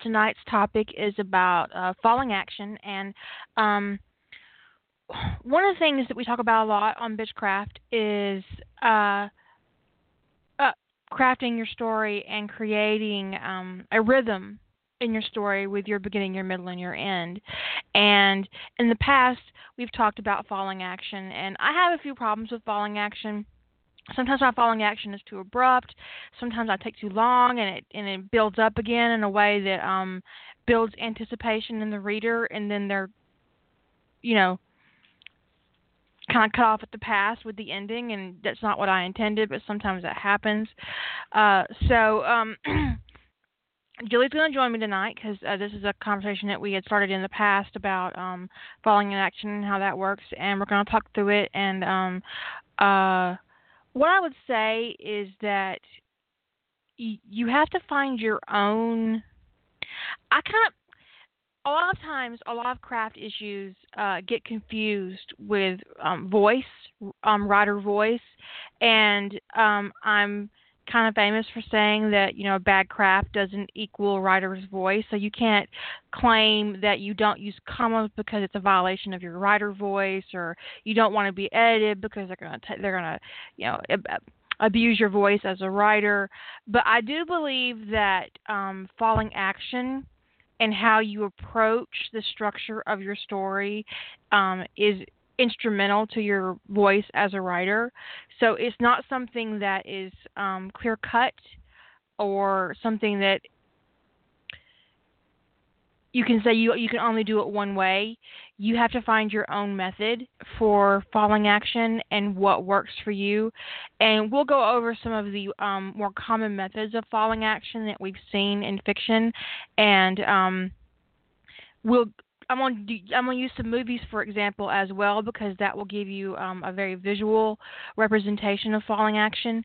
Tonight's topic is about uh, falling action, and um, one of the things that we talk about a lot on Bitchcraft is uh, uh, crafting your story and creating um, a rhythm in your story with your beginning, your middle, and your end. And in the past, we've talked about falling action, and I have a few problems with falling action sometimes my falling action is too abrupt sometimes i take too long and it and it builds up again in a way that um builds anticipation in the reader and then they're you know kind of cut off at the pass with the ending and that's not what i intended but sometimes that happens uh so um Julie's going to join me tonight because uh, this is a conversation that we had started in the past about um, falling in action and how that works, and we're going to talk through it. And um, uh, what I would say is that you have to find your own. I kind of a lot of times a lot of craft issues uh, get confused with um, voice, um, writer voice, and um, I'm kind of famous for saying that you know bad craft doesn't equal writer's voice. So you can't claim that you don't use commas because it's a violation of your writer voice or you don't want to be edited because they're going to they're going to you know abuse your voice as a writer. But i do believe that um, falling action and how you approach the structure of your story um, is instrumental to your voice as a writer. So it's not something that is um, clear cut or something that you can say you you can only do it one way. You have to find your own method for falling action and what works for you. And we'll go over some of the um, more common methods of falling action that we've seen in fiction, and um, we'll I'm going to I'm going to use some movies for example as well because that will give you um, a very visual representation of falling action.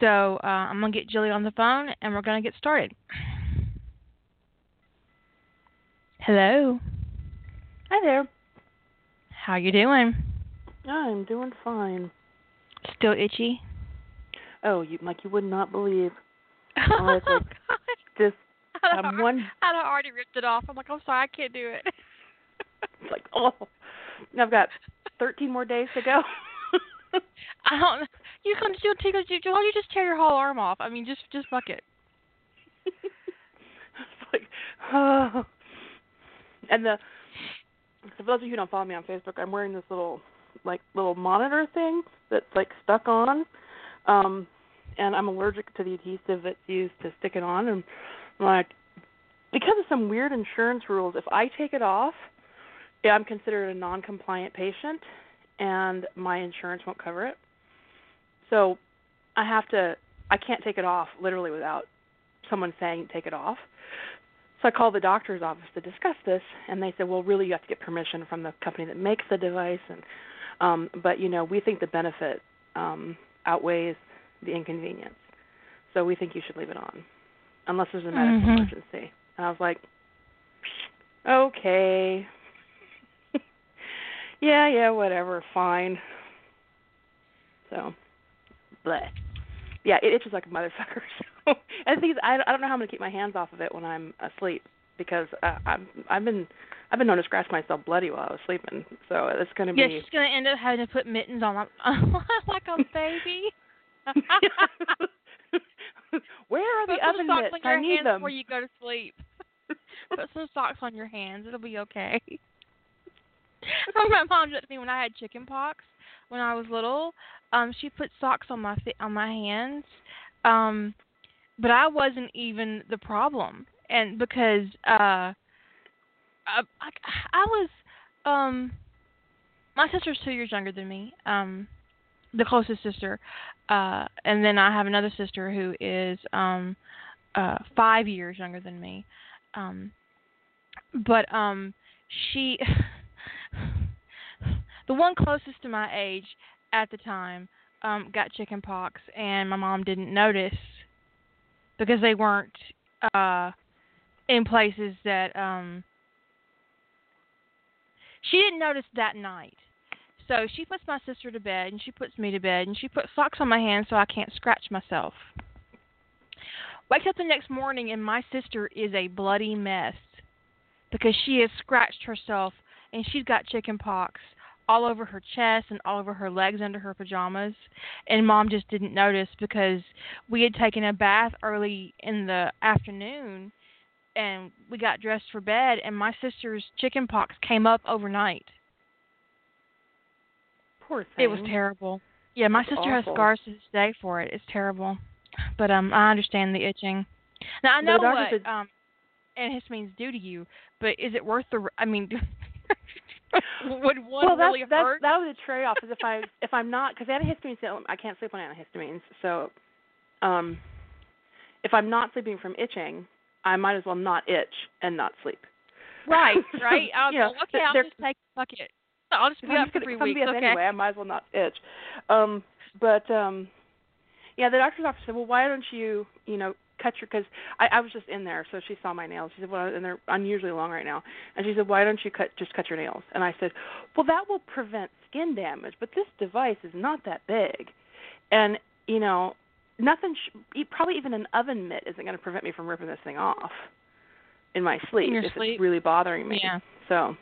So uh, I'm going to get Jilly on the phone and we're going to get started. Hello. Hi there. How you doing? I'm doing fine. Still itchy? Oh, you like you would not believe. Oh, like- God. Just I'd, I'm one. I'd already ripped it off. I'm like, I'm sorry, I can't do it. It's like oh, and I've got 13 more days to go. I don't. You can do you, you, why don't you just tear your whole arm off? I mean, just just fuck it. it's like oh. And the for those of you who don't follow me on Facebook, I'm wearing this little like little monitor thing that's like stuck on. Um and I'm allergic to the adhesive that's used to stick it on and I'm like because of some weird insurance rules, if I take it off, I'm considered a non-compliant patient and my insurance won't cover it. So I have to I can't take it off literally without someone saying take it off. So I called the doctor's office to discuss this, and they said, "Well, really, you have to get permission from the company that makes the device." And um, but you know, we think the benefit um, outweighs the inconvenience, so we think you should leave it on, unless there's a medical Mhm. emergency. And I was like, "Okay, yeah, yeah, whatever, fine." So, bleh. Yeah, it itches like a motherfucker. So, and the thing is, I I don't know how I'm gonna keep my hands off of it when I'm asleep because uh, I'm I've been I've been known to scratch myself bloody while I was sleeping. So it's gonna be. Yeah, she's gonna end up having to put mittens on like, like a baby. Where are Put the some oven socks mitts? on your I need hands them. before you go to sleep. Put some socks on your hands. It'll be okay. My mom did to me when I had chicken pox when I was little. Um, she put socks on my fi- on my hands. Um, but I wasn't even the problem, and because uh, I, I, I was um, my sister's two years younger than me. Um, the closest sister, uh, and then I have another sister who is um, uh, five years younger than me. Um, but um, she, the one closest to my age at the time, um, got chicken pox, and my mom didn't notice because they weren't uh, in places that um, she didn't notice that night. So she puts my sister to bed and she puts me to bed and she puts socks on my hands so I can't scratch myself. Wakes up the next morning and my sister is a bloody mess because she has scratched herself and she's got chicken pox all over her chest and all over her legs under her pajamas and mom just didn't notice because we had taken a bath early in the afternoon and we got dressed for bed and my sister's chicken pox came up overnight Poor thing. it was terrible. Yeah, my That's sister has scars to this day for it. It's terrible. But um I understand the itching. Now I know what said- um antihistamines do to you, but is it worth the i mean would one well, that's, really that's, hurt? that was a trade-off. Is if I if I'm not because antihistamines, I can't sleep on antihistamines. So, um, if I'm not sleeping from itching, I might as well not itch and not sleep. right, right. I was You know, like, okay, I'll just take fuck it. I'll just be I'm up just for gonna, three weeks. Okay. anyway, I might as well not itch. Um, but um, yeah, the doctor's office said, well, why don't you, you know, cut your? Because I, I was just in there, so she saw my nails. She said, well, and they're unusually long right now. And she said, why don't you cut just cut your nails? And I said, well, that will prevent skin damage, but this device is not that big, and you know, nothing. Sh- e- probably even an oven mitt isn't going to prevent me from ripping this thing off in my sleep your if sleep? it's really bothering me. Yeah. So,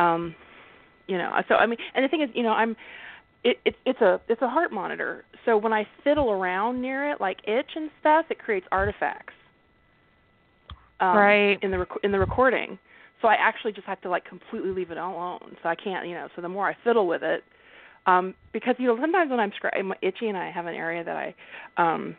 um, you know, so I mean, and the thing is, you know, I'm it, it it's a it's a heart monitor. So when I fiddle around near it, like itch and stuff, it creates artifacts. Um, Right. In the rec- in the recording, so I actually just have to like completely leave it alone. So I can't, you know. So the more I fiddle with it, um, because you know sometimes when I'm, scra- I'm itchy and I have an area that I um,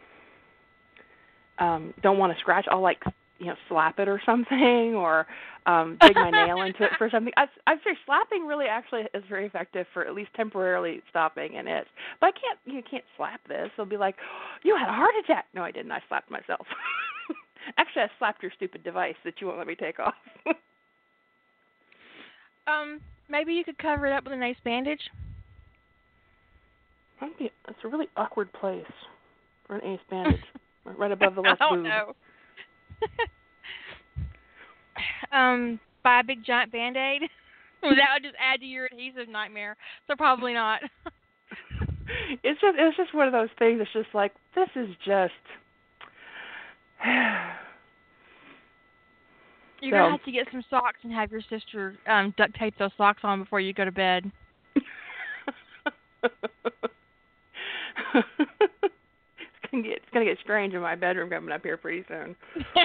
um, don't want to scratch, I'll like you know slap it or something or um dig my nail into it for something. I I'm sure slapping really actually is very effective for at least temporarily stopping an itch. But I can't you can't slap this. They'll be like, "You had a heart attack." No, I didn't. I slapped myself. actually, I slapped your stupid device that you won't let me take off. Um, maybe you could cover it up with an ace bandage. That'd be, it's a really awkward place for an ace bandage, right above the I left don't boob. know. um, buy a big giant band aid. that would just add to your adhesive nightmare. So probably not. it's just it's just one of those things. It's just like this is just. You're gonna So- have to get some socks and have your sister um duct tape those socks on before you go to bed. It's gonna get it's gonna get strange in my bedroom coming up here pretty soon.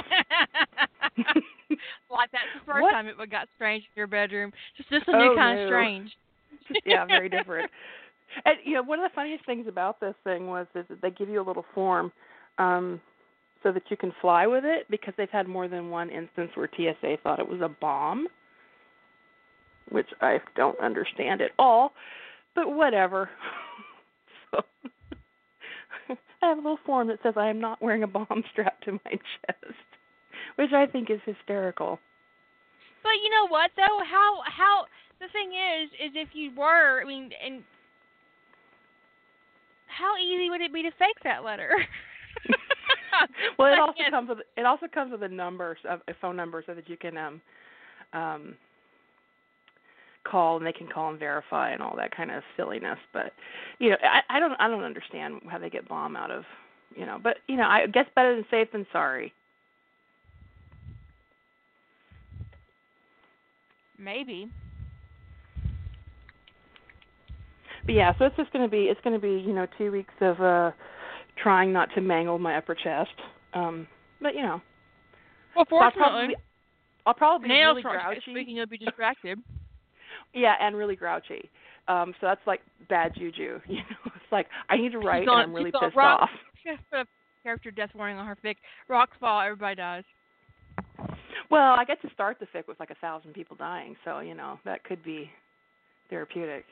like that's the first What? time it got strange in your bedroom. Just just a new Oh, kind no. of strange. yeah, very different. And you know, one of the funniest things about this thing was is that they give you a little form um so that you can fly with it because they've had more than one instance where TSA thought it was a bomb, which I don't understand at all, but whatever. so I have a little form that says I am not wearing a bomb strapped to my chest, which I think is hysterical. But you know what though? How how the thing is is if you were, I mean, and how easy would it be to fake that letter? well, it also comes with it also comes with a number, a phone number, so that you can um um call and they can call and verify and all that kind of silliness. But you know, I, I don't I don't understand how they get bomb out of you know. But you know, I guess better than safe than sorry. Maybe. But yeah, so it's just going to be it's going to be you know two weeks of uh trying not to mangle my upper chest. Um, but you know, Well, so I'll fortunately, probably I'll probably be nails really grouchy. speaking, you'll be distracted. Yeah, and really grouchy. Um, so that's like bad juju. You know, it's like I need to write She's and on- I'm really pissed rock. off. She has to put a character death warning on her fic. Rocks fall, everybody dies. Well, I get to start the fic with like a thousand people dying, so you know that could be therapeutic.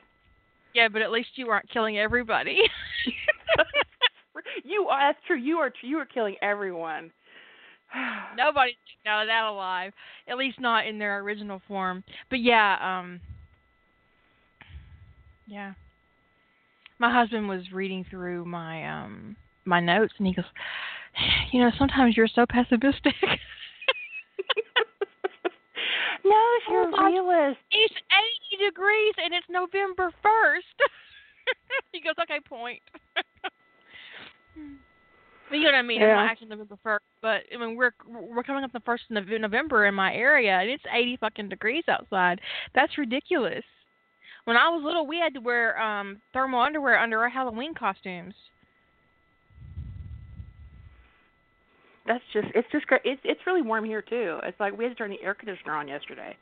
Yeah, but at least you aren't killing everybody. you are that's true. You are you are killing everyone. Nobody out of that alive. At least not in their original form. But yeah, um yeah. My husband was reading through my um my notes and he goes, You know, sometimes you're so pessimistic. no, you're Oh, a realist. it's eighty degrees and it's November first. he goes, Okay, point. But you know what I mean? It's Yeah. not actually November first, but I mean we're we're coming up the first of November in my area, and it's eighty fucking degrees outside. That's ridiculous. When I was little, we had to wear um thermal underwear under our Halloween costumes. That's just it's just great. It's it's really warm here too. It's like we had to turn the air conditioner on yesterday.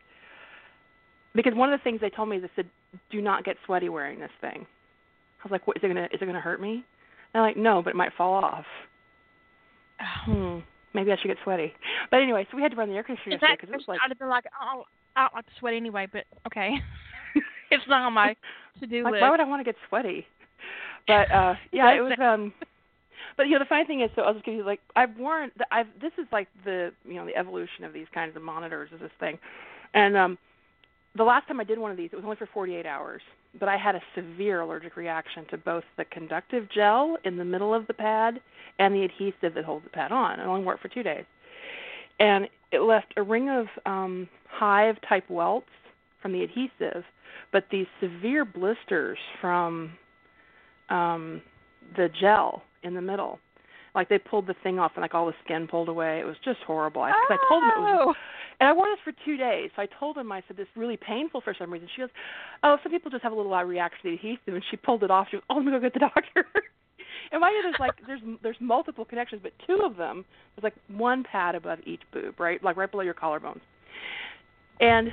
Because one of the things they told me they said, Do not get sweaty wearing this thing. I was like, What is it gonna is it gonna hurt me? And they're like, No, but it might fall off. Hmm. Maybe I should get sweaty. But anyway, so we had to run the air conditioner because it was like I'd have been like, oh, I don't like to sweat anyway, but okay. it's not on my to-do like list. why would I want to get sweaty? But uh yeah, it was um but you know the funny thing is so I'll just give you like I've worn I've this is like the you know the evolution of these kinds of monitors is this thing. And um the last time I did one of these it was only for 48 hours, but I had a severe allergic reaction to both the conductive gel in the middle of the pad and the adhesive that holds the pad on. It only worked for 2 days. And it left a ring of um hive type welts from the adhesive, but these severe blisters from um the gel in the middle. Like they pulled the thing off and like all the skin pulled away. It was just horrible. I, 'cause I told them it was Oh. and I wore this for two days. So I told him, I said, this is really painful for some reason. She goes, oh, some people just have a little uh, reaction to the adhesive. And she pulled it off. She goes, oh, let me go get the doctor. and you, there's like, there's there's multiple connections, but two of them, there's like one pad above each boob, right? Like right below your collarbones. And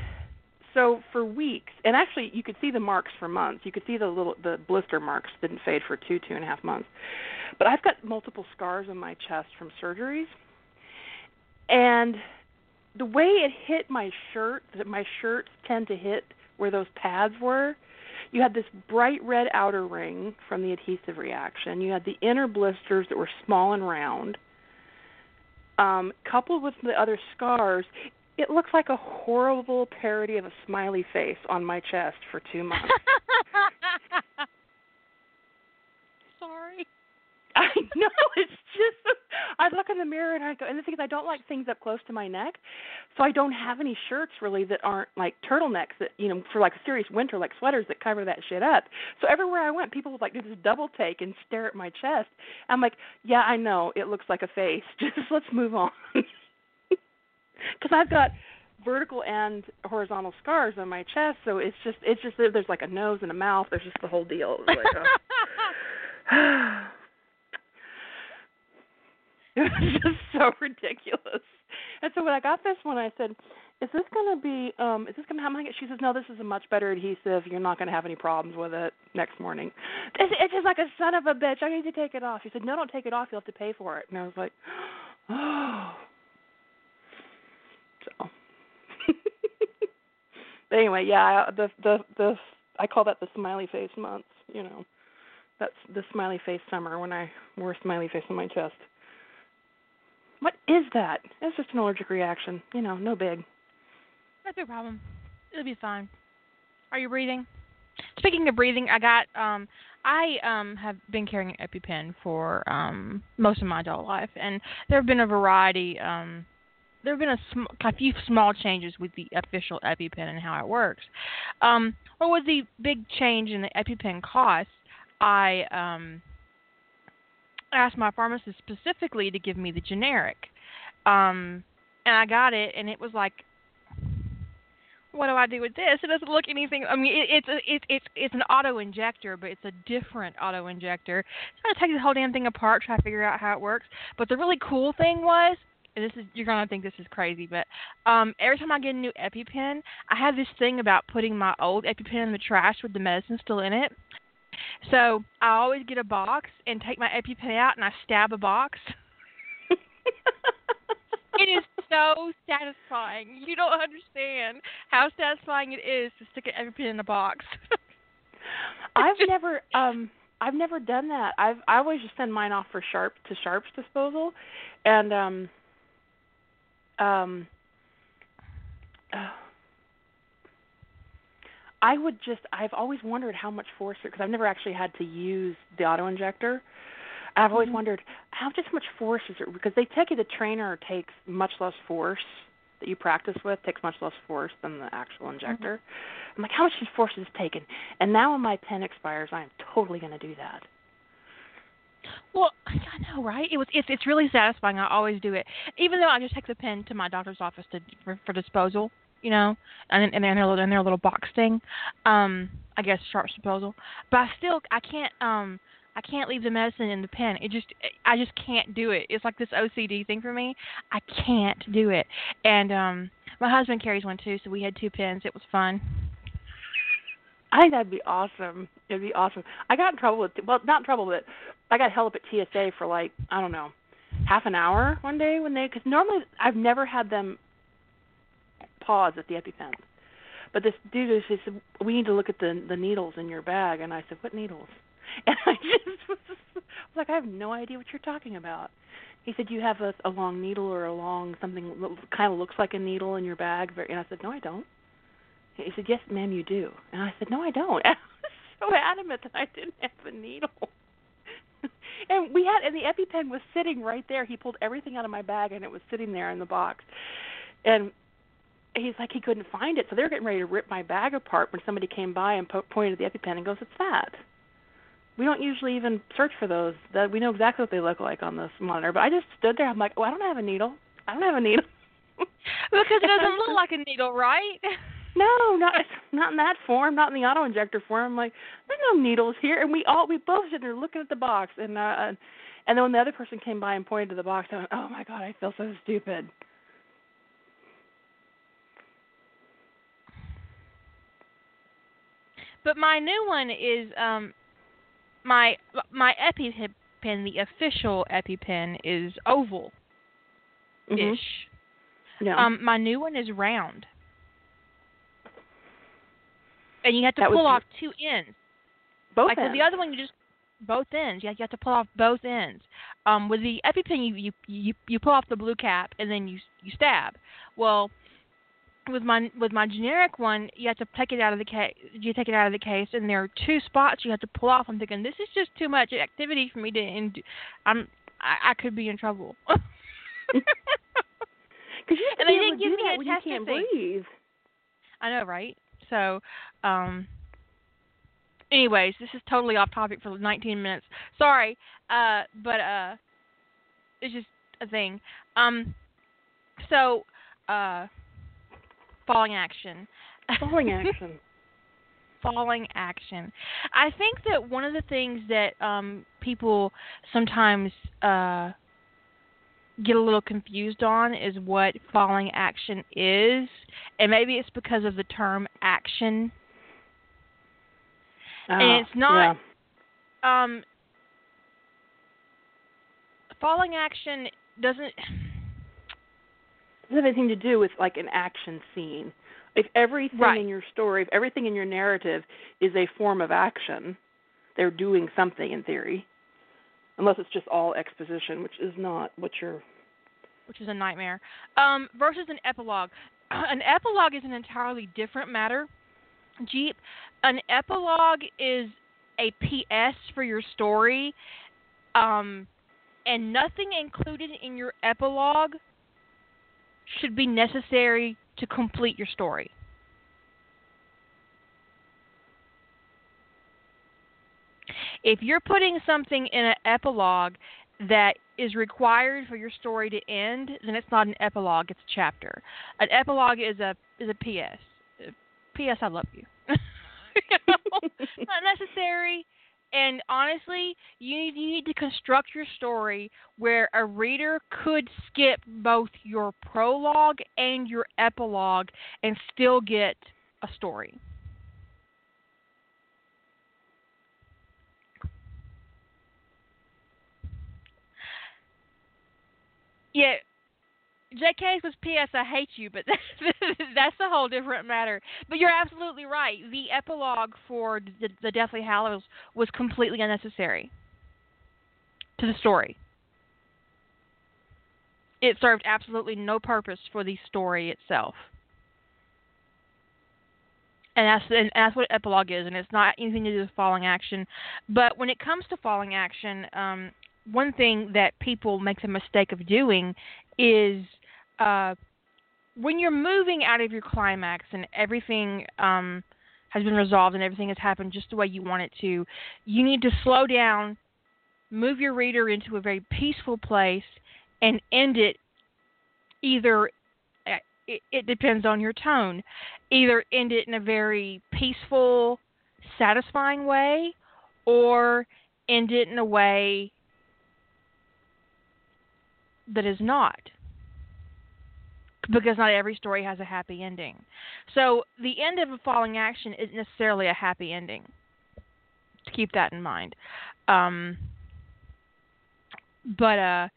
so for weeks, and actually you could see the marks for months. You could see the little the blister marks didn't fade for two two and a half months. But I've got multiple scars on my chest from surgeries, and the way it hit my shirt, that my shirts tend to hit where those pads were. You had this bright red outer ring from the adhesive reaction. You had the inner blisters that were small and round. Um, coupled with the other scars, it looks like a horrible parody of a smiley face on my chest for two months. Sorry. I know it's just. I look in the mirror and I go, and the thing is, I don't like things up close to my neck, so I don't have any shirts really that aren't like turtlenecks that you know for like a serious winter like sweaters that cover that shit up. So everywhere I went, people would like do this double take and stare at my chest. I'm like, yeah, I know it looks like a face. Just let's move on. Because I've got vertical and horizontal scars on my chest, so it's just it's just there's like a nose and a mouth. There's just the whole deal. It was like, oh. It was just so ridiculous. And so when I got this one, I said, "Is this to be? um Is this to happen?" She says, "No, this is a much better adhesive. You're not to have any problems with it next morning." It's, it's just like a son of a bitch. I need to take it off. She said, "No, don't take it off. You'll have to pay for it." And I was like, "Oh." So. But anyway, yeah, the the the I call that the smiley face months. You know, that's the smiley face summer when I wore a smiley face on my chest. What is that? It's just an allergic reaction. You know, no big. That's no problem. It'll be fine. Are you breathing? Speaking of breathing, I got um I um have been carrying an EpiPen for um most of my adult life and there have been a variety um there have been a, sm- a few small changes with the official EpiPen and how it works. Um or with the big change in the EpiPen cost, I um asked my pharmacist specifically to give me the generic. Um and I got it and it was like what do I do with this? It doesn't look anything. I mean, it, it's a, it's it's it's an auto injector, but it's a different auto injector. So I had to take the whole damn thing apart, try to figure out how it works. But the really cool thing was, this is you're gonna think this is crazy, but um, every time I get a new EpiPen, I have this thing about putting my old EpiPen in the trash with the medicine still in it. So I always get a box and take my EpiPen out and I stab a box. It is so satisfying. You don't understand how satisfying it is to stick an EpiPen in a box. I've never um I've never done that. I've I always just send mine off for sharp to sharps disposal, and um um. Uh, I would just I've always wondered how much force because I've never actually had to use the auto injector. I've always Mhm. wondered how just much force is it because they tell you the trainer takes much less force that you practice with takes much less force than the actual injector. I'm like, how much force is taken? And now when my pen expires, I am totally going to do that. Well, I know, right? It was. It's it's really satisfying. I always do it, even though I just take the pen to my doctor's office to for, for disposal. You know, and then and their little in their little box thing. Um, I guess sharp disposal. But I still I can't um I can't leave the medicine in the pen. It just I just can't do it. It's like this OCD thing for me. I can't do it. And um my husband carries one too, so we had two pens. It was fun. I think that'd be awesome. It'd be awesome. I got in trouble with well, not trouble, but I got held up at TSA for like I don't know, half an hour one day when they because normally I've never had them pause at the EpiPen. But this dude is he said we need to look at the the needles in your bag, and I said what needles? And I just was like I have no idea what you're talking about. He said you have a, a long needle or a long something kind of looks like a needle in your bag, and I said no, I don't. He said, "Yes, ma'am, you do." And I said, "No, I don't." And I was so adamant that I didn't have a needle. and we had, and the EpiPen was sitting right there. He pulled everything out of my bag, and it was sitting there in the box. And he's like, he couldn't find it, so they're getting ready to rip my bag apart when somebody came by and po- pointed at the EpiPen and goes, "It's that." We don't usually even search for those. That we know exactly what they look like on this monitor. But I just stood there. I'm like, "Oh, I don't have a needle. I don't have a needle." Because it doesn't look like a needle, right? No, not not in that form, not in the auto injector form. I'm like, there's no needles here, and we all we both sit there looking at the box, and uh, and then when the other person came by and pointed to the box, I went, oh my god, I feel so stupid. But my new one is um my my EpiPen, the official EpiPen is oval ish. Mhm. Yeah. Um my new one is round. And you have to That pull off two ends. both like with ends. the other one you just both ends. You have, you have to pull off both ends. Um with the EpiPen you you you you pull off the blue cap and then you you stab. Well, with my with my generic one, you have to take it out of the case. You take it out of the case, and there are two spots you have to pull off. I'm thinking this is just too much activity for me to. Ind- I'm I, I could be in trouble. Because you have to and they didn't give do me that a you can't breathe. I know, right? So, um. Anyways, this is totally off topic for 19 minutes. Sorry, uh, but uh, it's just a thing. Um, so, uh, falling action. Falling action. falling action. I think that one of the things that um people sometimes uh get a little confused on is what falling action is, and maybe it's because of the term action. Oh, it's not- Yeah. Um falling action doesn't doesn't have anything to do with like an action scene. If everything Right. in your story, if everything in your narrative is a form of action, they're doing something in theory. Unless it's just all exposition, which is not what you're. which is a nightmare. Um, versus an epilogue. An epilogue is an entirely different matter. Jeep, an epilogue is a PS for your story, um, and nothing included in your epilogue should be necessary to complete your story. If you're putting something in an epilogue that is required for your story to end, then it's not an epilogue; it's a chapter. An epilogue is a is a PS. PS, I love you. not necessary. And honestly, you need, you need to construct your story where a reader could skip both your prologue and your epilogue and still get a story. Yeah, JK was P.S. I hate you, but that's a whole different matter. But you're absolutely right. The epilogue for the, the Deathly Hallows was completely unnecessary to the story. It served absolutely no purpose for the story itself. And that's and that's what epilogue is, and it's not anything to do with falling action. But when it comes to falling action, um, one thing that people make the mistake of doing is uh, when you're moving out of your climax and everything um, has been resolved and everything has happened just the way you want it to, you need to slow down, move your reader into a very peaceful place, and end it either. Uh, it, it depends on your tone. Either end it in a very peaceful, satisfying way, or end it in a way that is not because not every story has a happy ending. So the end of a falling action isn't necessarily a happy ending. To keep that in mind. Um, but uh,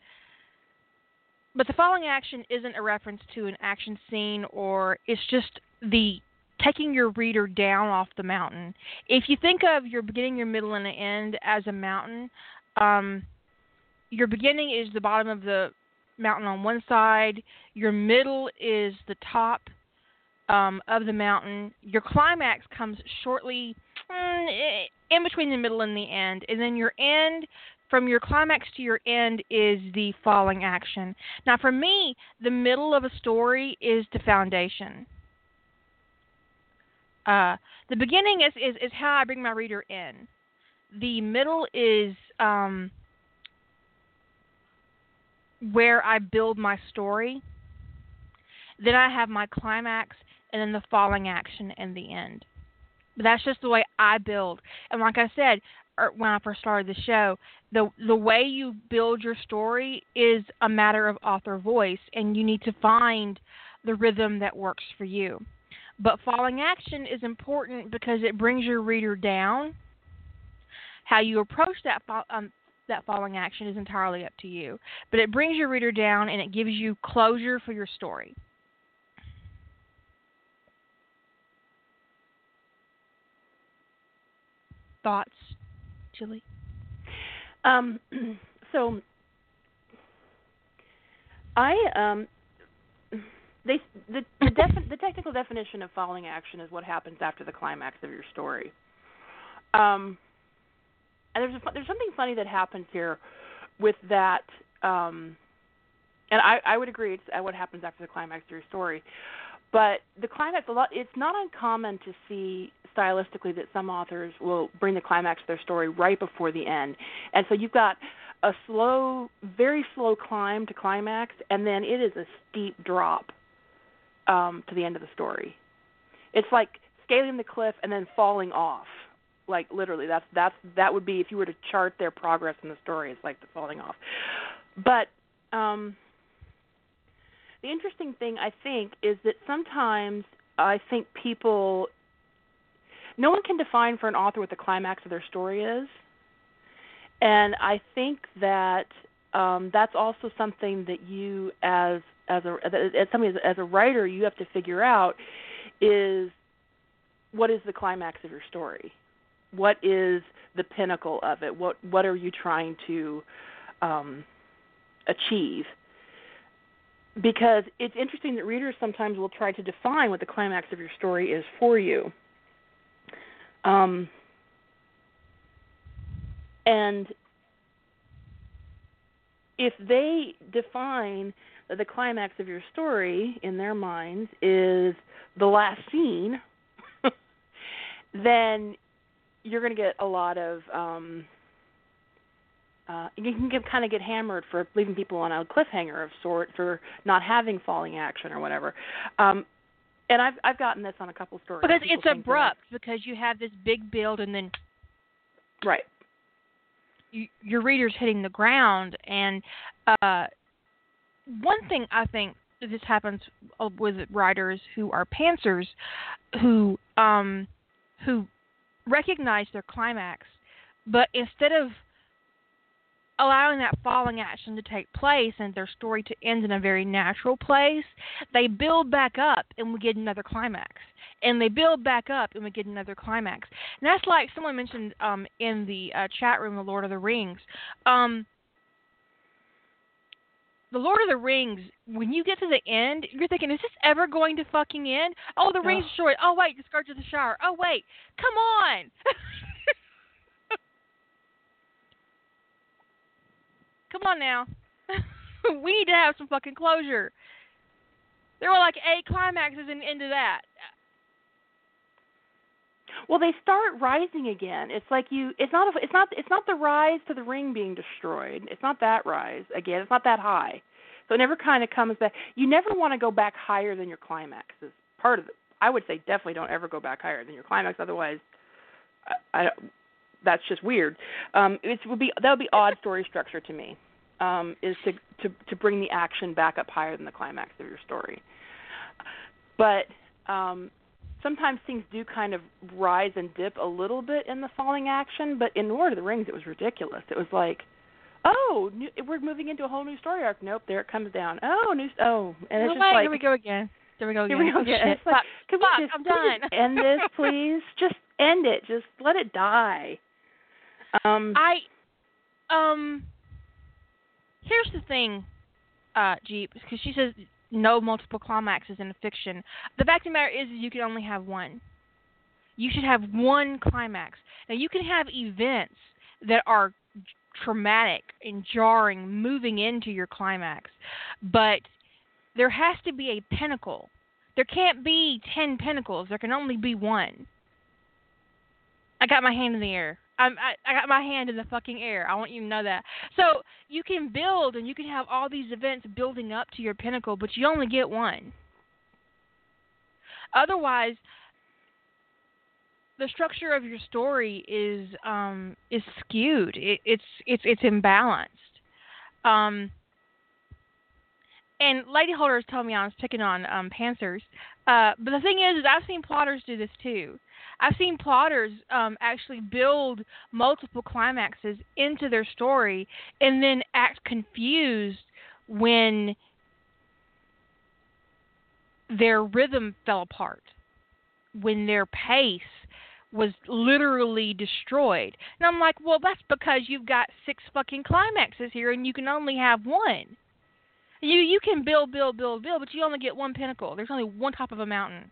but the falling action isn't a reference to an action scene, or it's just the taking your reader down off the mountain. If you think of your beginning, your middle, and the end as a mountain, um, your beginning is the bottom of the mountain on one side. Your middle is the top um, of the mountain. Your climax comes shortly mm, in between the middle and the end, and then your end. From your climax to your end is the falling action. Now, for me, the middle of a story is the foundation. Uh, the beginning is, is, is how I bring my reader in. The middle is um, where I build my story. Then I have my climax and then the falling action and the end. But that's just the way I build. And like I said er, when I first started the show, the the way you build your story is a matter of author voice and you need to find the rhythm that works for you. But falling action is important because it brings your reader down. How you approach that um, that falling action is entirely up to you. But it brings your reader down and it gives you closure for your story. Thoughts, Julie? Um, so I um, they the the, defi- the technical definition of falling action is what happens after the climax of your story. Um, and there's a, there's something funny that happens here with that um and I I would agree it's what happens after the climax of your story. But the climax a lot it's not uncommon to see stylistically that some authors will bring the climax of their story right before the end. And so you've got a slow very slow climb to climax and then it is a steep drop um to the end of the story. It's like scaling the cliff and then falling off like literally that's that's that would be if you were to chart their progress in the story it's like the falling off. But um the interesting thing i think is that sometimes i think people no one can define for an author what the climax of their story is. And i think that um that's also something that you as as a as somebody as, as a writer you have to figure out is what is the climax of your story what is the pinnacle of it? What what are you trying to um, achieve? Because it's interesting that readers sometimes will try to define what the climax of your story is for you. Um, and if they define that the climax of your story in their minds is the last scene, then you're going to get a lot of um uh you can get, kind of get hammered for leaving people on a cliffhanger of sorts for not having falling action or whatever. Um and i've i've gotten this on a couple stories because it's abrupt because you have this big build and then right. You, your reader's hitting the ground and uh one thing i think this happens with writers who are pantsers who um who recognize their climax, but instead of allowing that falling action to take place and their story to end in a very natural place, they build back up and we get another climax. And they build back up and we get another climax. And that's like someone mentioned um, in the uh, chat room, The Lord of the Rings. Um, the Lord of the Rings, when you get to the end, you're thinking, is this ever going to fucking end? Oh, the ring's destroyed. Oh, wait, the Scourge of the Shire. Oh, wait, come on. come on now. we need to have some fucking closure. There were like eight climaxes in, into that. Well, they start rising again. It's like you. It's not. A, it's not. It's not the rise to the ring being destroyed. It's not that rise again. It's not that high. So it never kind of comes back. You never want to go back higher than your climax. Is part of it. I would say definitely don't ever go back higher than your climax. Otherwise, I, I that's just weird. Um, it would be that would be odd story structure to me. Um, is to to to bring the action back up higher than the climax of your story. But um, sometimes things do kind of rise and dip a little bit in the falling action, but in Lord of the Rings, it was ridiculous. It was like, oh, new, we're moving into a whole new story arc. Nope, there it comes down. Oh, new. Oh, and it's oh, just wait, like here we go again. There we go again. Here we go again. Shit. It's like, can Fuck, we just, I'm done. end this, please? just end it. Just let it die. Um, I um here's the thing, uh, Jeep, because she says no multiple climaxes in a fiction. The fact of the matter is, is you can only have one. You should have one climax. Now you can have events that are traumatic and jarring moving into your climax, but there has to be a pinnacle. There can't be ten pinnacles. There can only be one. I got my hand in the air. I'm, I, I got my hand in the fucking air. I want you to know that. So you can build and you can have all these events building up to your pinnacle, but you only get one. Otherwise, the structure of your story is um, is skewed. It, it's it's it's imbalanced. Um, and Lady holders tell me I was picking on um, Pantsers, uh, but the thing is, is I've seen plotters do this too. I've seen plotters um, actually build multiple climaxes into their story and then act confused when their rhythm fell apart, when their pace was literally destroyed. And I'm like, well, that's because you've got six fucking climaxes here and you can only have one. You you can build, build, build, build, but you only get one pinnacle. There's only one top of a mountain.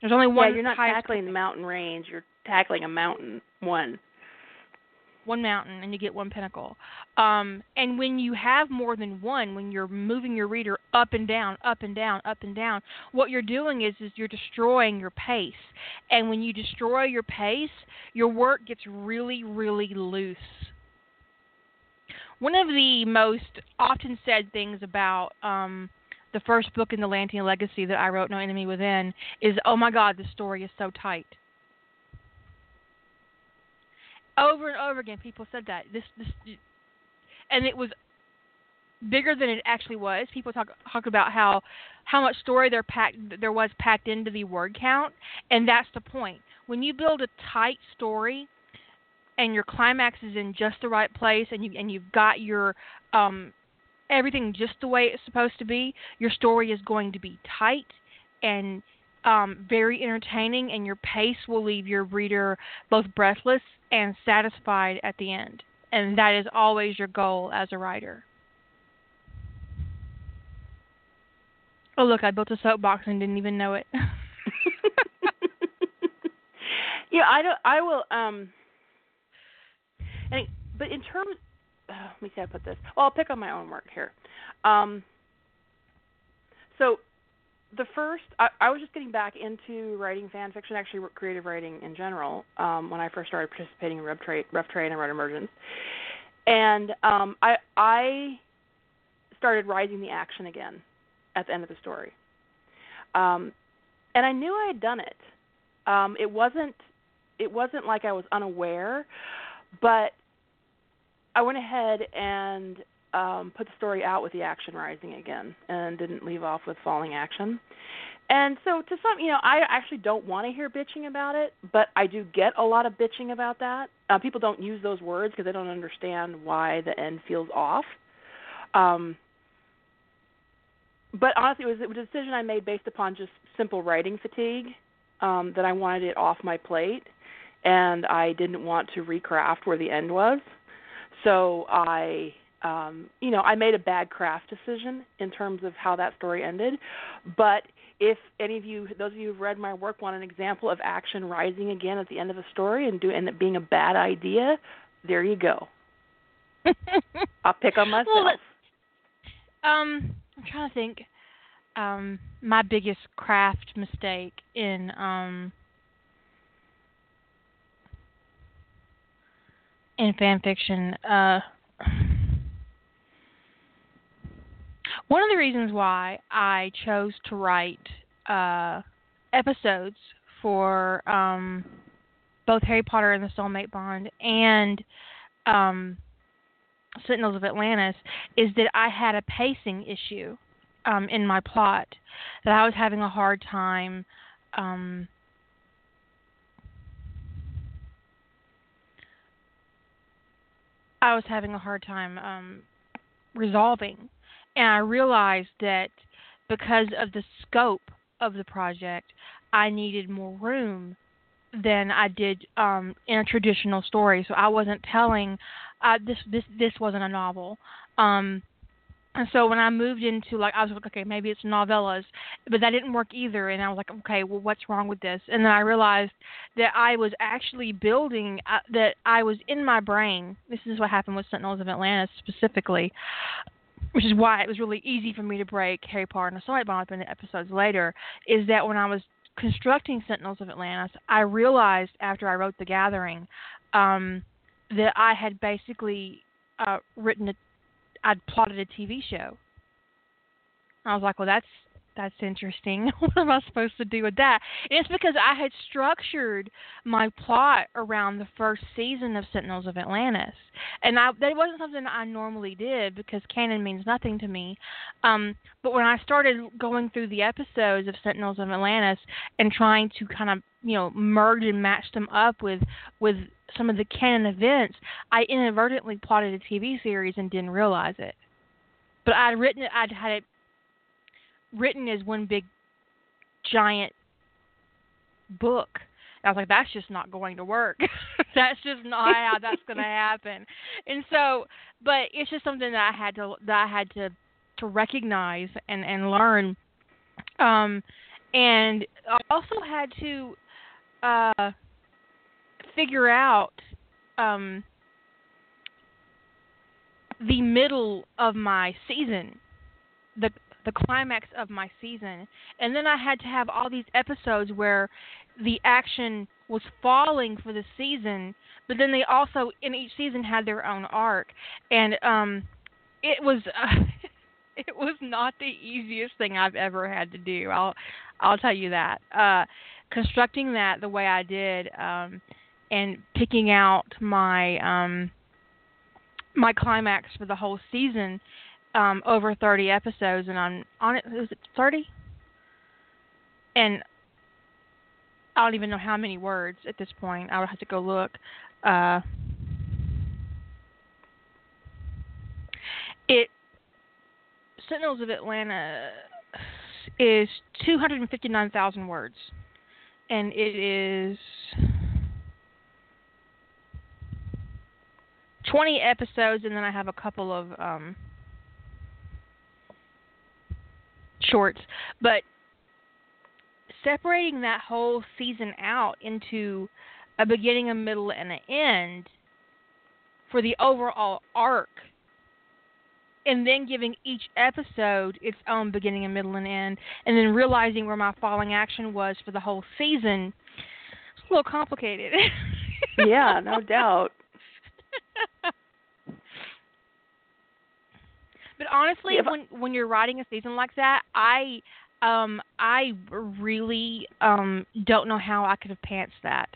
There's only one. yeah, you're not tackling the mountain range. You're tackling a mountain one. one mountain and you get one pinnacle. Um, and when you have more than one, when you're moving your reader up and down, up and down, up and down, what you're doing is is you're destroying your pace. And when you destroy your pace, your work gets really, really loose. One of the most often said things about um, the first book in the Lantian Legacy that I wrote, No Enemy Within, is, "Oh my God, the story is so tight." over and over again people said that. This this and it was bigger than it actually was. People talk talk about how how much story there packed there was packed into the word count and that's the point. When you build a tight story and your climax is in just the right place and you and you've got your um everything just the way it's supposed to be your story is going to be tight and um, very entertaining, and your pace will leave your reader both breathless and satisfied at the end. And that is always your goal as a writer. Oh, look, I built a soapbox and didn't even know it. yeah, I don't. I will. Um. And but in terms, uh, let me see how to put this. Well, I'll pick on my own work here. Um. So the first I, I was just getting back into writing fan fiction, actually creative writing in general, um, when I first started participating in Rough Trade, Rough Trade and Writer Emergence, and um, I I started rising the action again at the end of the story, um, and I knew I had done it. Um, it wasn't it wasn't like I was unaware, but I went ahead and um, put the story out with the action rising again and didn't leave off with falling action. And so to some, you know, I actually don't want to hear bitching about it, but I do get a lot of bitching about that. Uh, people don't use those words because they don't understand why the end feels off. Um, but honestly, it was, it was a decision I made based upon just simple writing fatigue. Um, that I wanted it off my plate, and I didn't want to recraft where the end was. So I um, you know, I made a bad craft decision in terms of how that story ended. But if any of you, those of you who've read my work, want an example of action rising again at the end of a story and do and it being a bad idea, there you go. I'll pick on myself. Well, um, I'm trying to think. Um, my biggest craft mistake in um in fan fiction. Uh, one of the reasons why I chose to write uh, episodes for um, both Harry Potter and the Soulmate Bond and um, Sentinels of Atlantis is that I had a pacing issue um, in my plot that I was having a hard time um, I was having a hard time um, resolving and I realized that because of the scope of the project, I needed more room than I did um, in a traditional story. So I wasn't telling uh, this this this wasn't a novel. Um, and so when I moved into like I was like okay maybe it's novellas, but that didn't work either. And I was like okay well what's wrong with this? And then I realized that I was actually building uh, that I was in my brain. This is what happened with Sentinels of Atlantis specifically which is why it was really easy for me to break Harry Potter and the Soulmate Bond in episodes later, is that when I was constructing Sentinels of Atlantis, I realized after I wrote The Gathering um, that I had basically uh, written a, I'd plotted a TV show. I was like, well, that's that's interesting. what am I supposed to do with that? And it's because I had structured my plot around the first season of Sentinels of Atlantis, and I that wasn't something I normally did because canon means nothing to me. Um, but when I started going through the episodes of Sentinels of Atlantis and trying to kind of you know merge and match them up with with some of the canon events, I inadvertently plotted a TV series and didn't realize it. But I'd written it, I'd had it written as one big giant book. And I was like, that's just not going to work. that's just not how that's going to happen. And so, but it's just something that I had to that I had to to recognize and and learn. Um, and I also had to uh, figure out um, the middle of my season, the the climax of my season. And then I had to have all these episodes where the action was falling for the season, but then they also in each season had their own arc. And um it was uh, it was not the easiest thing I've ever had to do. I'll I'll tell you that. Uh constructing that the way I did um and picking out my um my climax for the whole season um, over 30 episodes, and I'm on it. Is it 30? And I don't even know how many words at this point. I would have to go look. Uh, it Sentinels of Atlantis is 259,000 words, and it is 20 episodes, and then I have a couple of um, shorts, but separating that whole season out into a beginning, a middle, and an end for the overall arc, and then giving each episode its own beginning, and middle, and end, and then realizing where my falling action was for the whole season, it's a little complicated. yeah, no doubt. But honestly, Yeah, but- when when you're riding a season like that, I um I really um don't know how I could have pantsed that.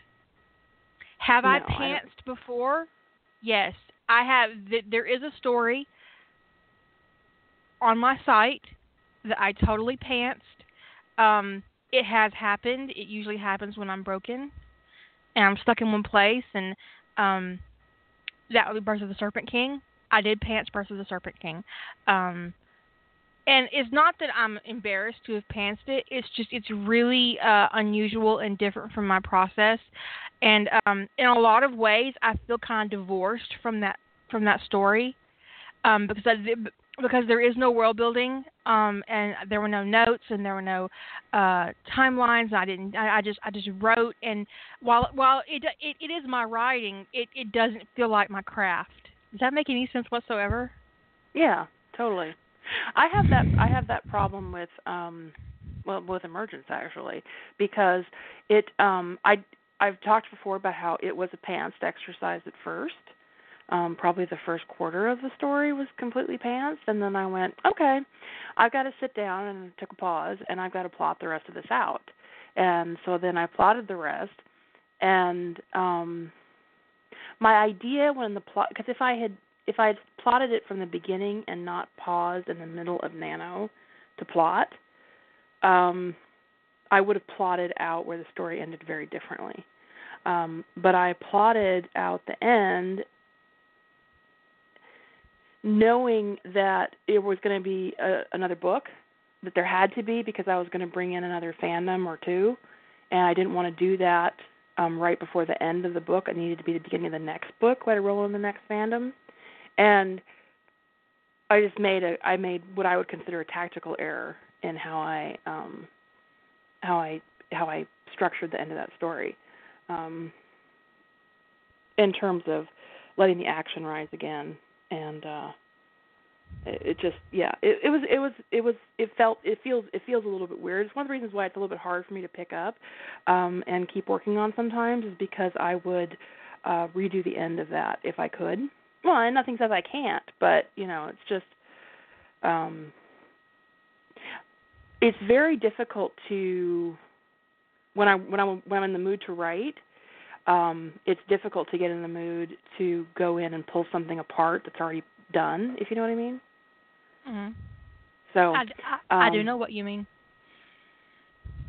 Have I No, I pantsed before? Yes, I have. Th- there is a story on my site that I totally pantsed. um, it has happened. It usually happens when I'm broken and I'm stuck in one place, and um, that would be Birth of the Serpent King. I did pants of the Serpent King. Um, and it's not that I'm embarrassed to have pantsed it. It's just it's really uh, unusual and different from my process, and um, in a lot of ways, I feel kind of divorced from that from that story um, because I, because there is no world building um, and there were no notes and there were no uh, timelines. I didn't. I, I just I just wrote and while while it it, it is my writing, it it doesn't feel like my craft. Does that make any sense whatsoever? Yeah, totally. I have that I have that problem with um well with emergence actually because it um I I've talked before about how it was a pants exercise at first. Um probably the first quarter of the story was completely pants and then I went, okay, I've got to sit down and took a pause and I've got to plot the rest of this out. And so then I plotted the rest and um my idea when the plot because if I had if I had plotted it from the beginning and not paused in the middle of Nano to plot, um, I would have plotted out where the story ended very differently. Um, but I plotted out the end knowing that it was going to be a, another book, that there had to be because I was going to bring in another fandom or two, and I didn't want to do that um, right before the end of the book. It needed to be the beginning of the next book, let it roll in the next fandom and I just made a I made what I would consider a tactical error in how I um how I how I structured the end of that story. Um in terms of letting the action rise again and uh it, just yeah it, it was it was it was it felt it feels it feels a little bit weird. It's one of the reasons why it's a little bit hard for me to pick up um and keep working on sometimes is because i would uh redo the end of that if i could. Well, and nothing says I can't, but you know, it's just um it's very difficult to when I when I when I'm in the mood to write, um it's difficult to get in the mood to go in and pull something apart that's already done, if you know what I mean. Mhm. So I, I, I do um, know what you mean.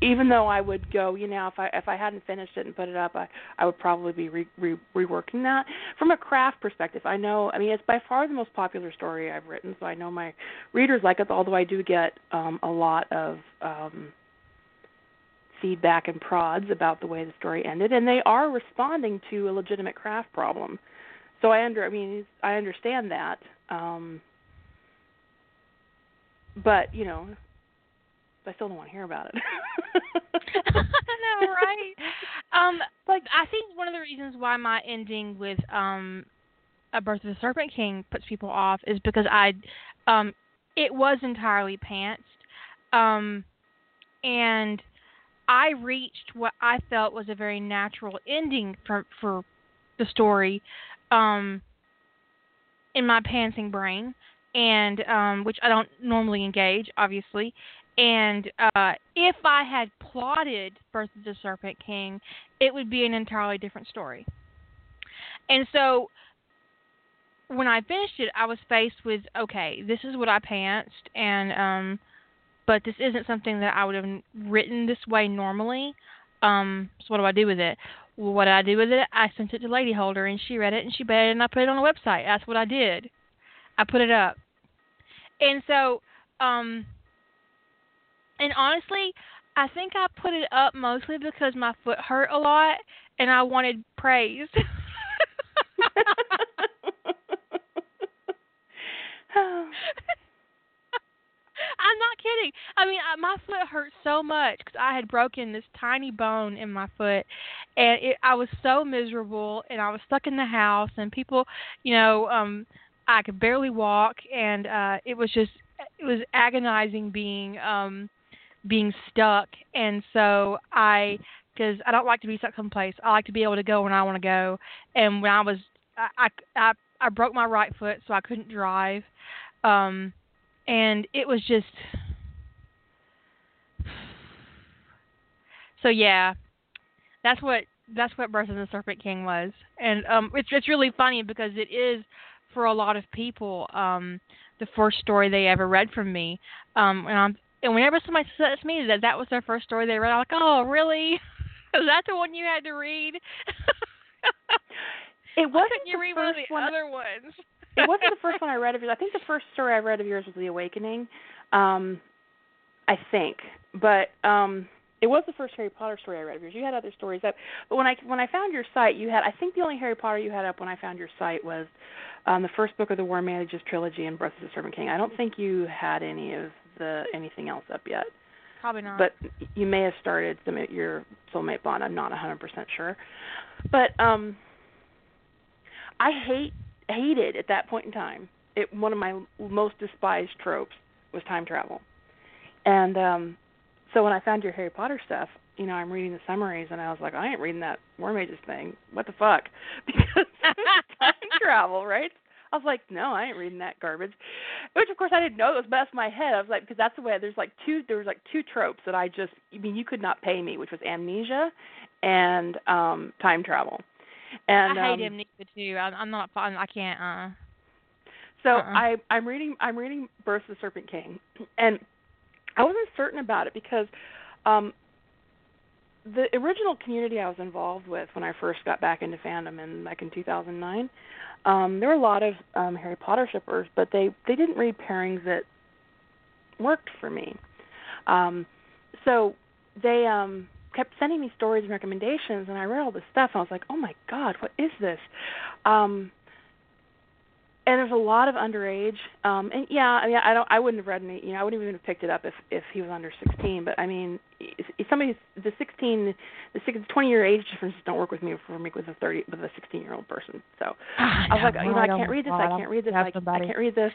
even though I would go, you know, if I if I hadn't finished it and put it up, I I would probably be re, re, reworking that. From a craft perspective, I know. I mean, it's by far the most popular story I've written, so I know my readers like it. Although I do get um, a lot of um, feedback and prods about the way the story ended, and they are responding to a legitimate craft problem. So I under, I mean, I understand that. Um, but you know, I still don't want to hear about it. I know, right? Um, like I think one of the reasons why my ending with um, a Birth of the Serpent King puts people off is because I, um, it was entirely pantsed, um, and I reached what I felt was a very natural ending for for the story, um, in my pantsing brain, and um, which I don't normally engage, obviously, and uh, if I had plotted Birth of the Serpent King, it would be an entirely different story. And so when I finished it, I was faced with okay, this is what I pantsed, and um, but this isn't something that I would have written this way normally. Um, so what do I do with it? Well, what did I do with it? I sent it to Lady Holder, and she read it, and she read it, and I put it on the website. That's what I did. I put it up, and so um, and honestly, I think I put it up mostly because my foot hurt a lot and I wanted praise. I'm not kidding. I mean, I, my foot hurt so much because I had broken this tiny bone in my foot, and it, I was so miserable, and I was stuck in the house, and people, you know, um, I could barely walk, and uh, it was just, it was agonizing being um being stuck. And so i because i don't like to be stuck someplace. I like to be able to go when i want to go. And when i was I, I i broke my right foot so i couldn't drive. Um and it was just so yeah that's what that's what birth of the serpent king was and um it's it's really funny because it is for a lot of people um the first story they ever read from me um and i'm And whenever somebody says to me that that was their first story they read, I'm like, oh, really? Is that the one you had to read? It wasn't you the read one of first the one. other ones? It wasn't the first one I read of yours. I think the first story I read of yours was The Awakening. Um I think. But um it was the first Harry Potter story I read of yours. You had other stories up, but when I when I found your site, you had I think the only Harry Potter you had up when I found your site was um the first book of the War Mages trilogy and Birth of the Serpent King. I don't think you had any of the anything else up yet. Probably not. But you may have started some of your soulmate bond. I'm not 100% sure. But um I hate hated at that point in time. It one of my most despised tropes was time travel. And um so when I found your Harry Potter stuff, you know, I'm reading the summaries and I was like, I ain't reading that War Mages thing. What the fuck? Because time travel, right? I was like, no, I ain't reading that garbage. Which of course I didn't know it was messed my head. I was like, because that's the way. There's like two. There was like two tropes that I just. I mean, you could not pay me, which was amnesia and um time travel. And I hate um, amnesia too. I, I'm not. I can't. Uh. So Uh-uh. I I'm reading I'm reading Birth of the Serpent King, and I wasn't certain about it because um the original community I was involved with when I first got back into fandom in like in 2009, um, there were a lot of um, Harry Potter shippers, but they they didn't read pairings that worked for me. Um, so they um, kept sending me stories and recommendations, and I read all this stuff, and I was like, oh my god, what is this? Um, and there's a lot of underage um and yeah i mean i don't i wouldn't have read any you know i wouldn't even have picked it up if if he was under 16 but i mean if, if somebody's the 16 the six, 20 year age differences don't work with me for me with a 30 with a 16 year old person so. I was like you know i can't read this i can't read this i, I can't read this.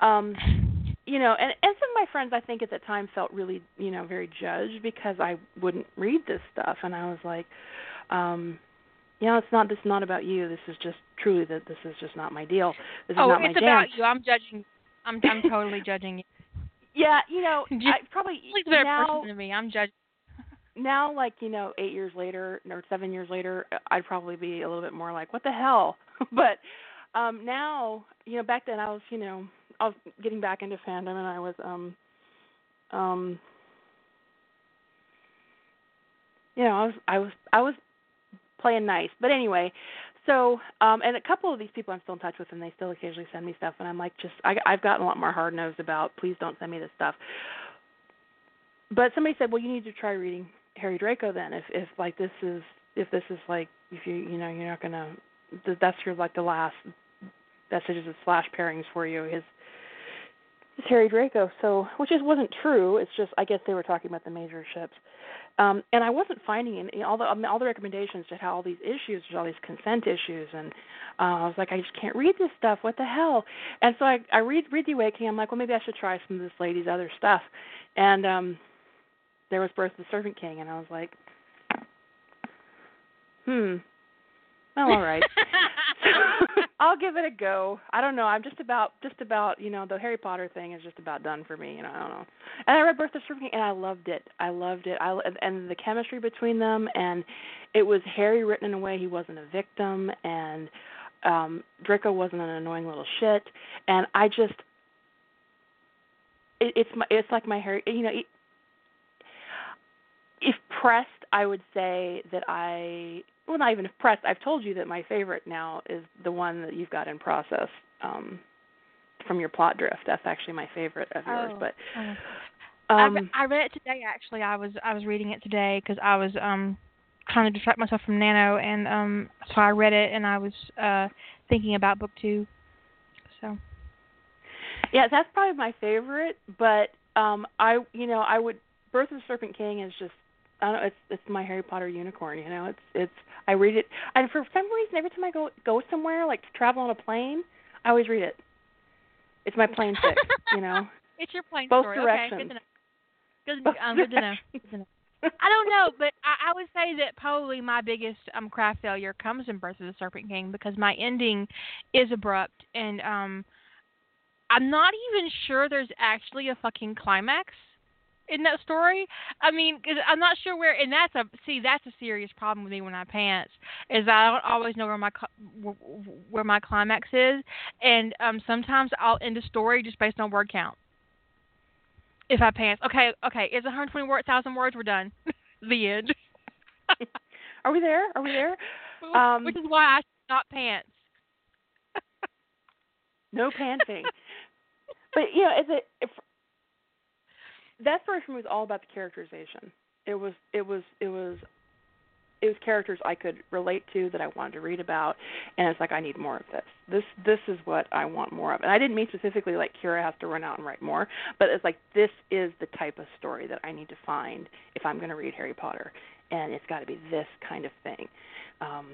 Um you know and and some of my friends i think at the time felt really you know very judged because i wouldn't read this stuff and i was like um you know, it's not this is not about you. This is just truly that this is just not my deal. This is oh, not my it's about you. I'm judging. I'm I'm totally judging you. Yeah, you know, Just- I probably a better now person than me. I'm judging. now like, you know, 8 years later or 7 years later, I'd probably be a little bit more like, what the hell? but um now, you know, back then I was, you know, I was getting back into fandom and I was um um you know, I was I was I was playing nice. But anyway, so um and a couple of these people I'm still in touch with and they still occasionally send me stuff and I'm like just I I've gotten a lot more hard nosed about please don't send me this stuff. But somebody said, "Well, you need to try reading Harry Draco then if if like this is if this is like if you you know you're not to that's your like the last messages of slash pairings for you his Harry Draco. So, which is wasn't true. It's just I guess they were talking about the major ships, um, and I wasn't finding any all the I mean, all the recommendations just had all these issues, all these consent issues, and uh, I was like, I just can't read this stuff. What the hell? And so I I read read the Awakening. I'm like, well, maybe I should try some of this lady's other stuff, and um, there was Birth of the Serpent King, and I was like, hmm. Well, all right. I'll give it a go. I don't know. I'm just about just about you know the Harry Potter thing is just about done for me. You know I don't know. And I read Birth of King and I loved it. I loved it. I and the chemistry between them and it was Harry written in a way he wasn't a victim and um Draco wasn't an annoying little shit and I just it, it's my it's like my Harry you know it, if pressed I would say that I well not even pressed i've told you that my favorite now is the one that you've got in process um from your plot drift that's actually my favorite of yours Oh, but. I, um re- I read it today. Actually, I was I was reading it today because I was um trying to distract myself from Nano, and um so I read it, and I was uh thinking about book two. So yeah that's probably my favorite but um i you know i would birth of the serpent king is just I don't know, it's it's my Harry Potter unicorn, you know. It's it's I read it and for some reason every time I go go somewhere, like to travel on a plane, I always read it. It's my plane fix, you know. it's your plane Both story. directions. Okay, good to know. Good, Both um, good to know. Good to know. I don't know, but I, I would say that probably my biggest um craft failure comes in Birth of the Serpent King because my ending is abrupt and um I'm not even sure there's actually a fucking climax in that story. I mean, cause I'm not sure where, and that's a see that's a serious problem with me when I pants is I don't always know where my where my climax is, and um sometimes I'll end a story just based on word count. If I pants. Okay, okay. It's 120 word, thousand words. We're done. the end. Are we there? Are we there? Um, Which is why I should not pants. no panting. but you know, is it if that story for me was all about the characterization. It was it was it was it was characters I could relate to that I wanted to read about and it's like I need more of this. This this is what I want more of. And I didn't mean specifically like Keira has to run out and write more, but it's like this is the type of story that I need to find if I'm going to read Harry Potter and it's got to be this kind of thing. Um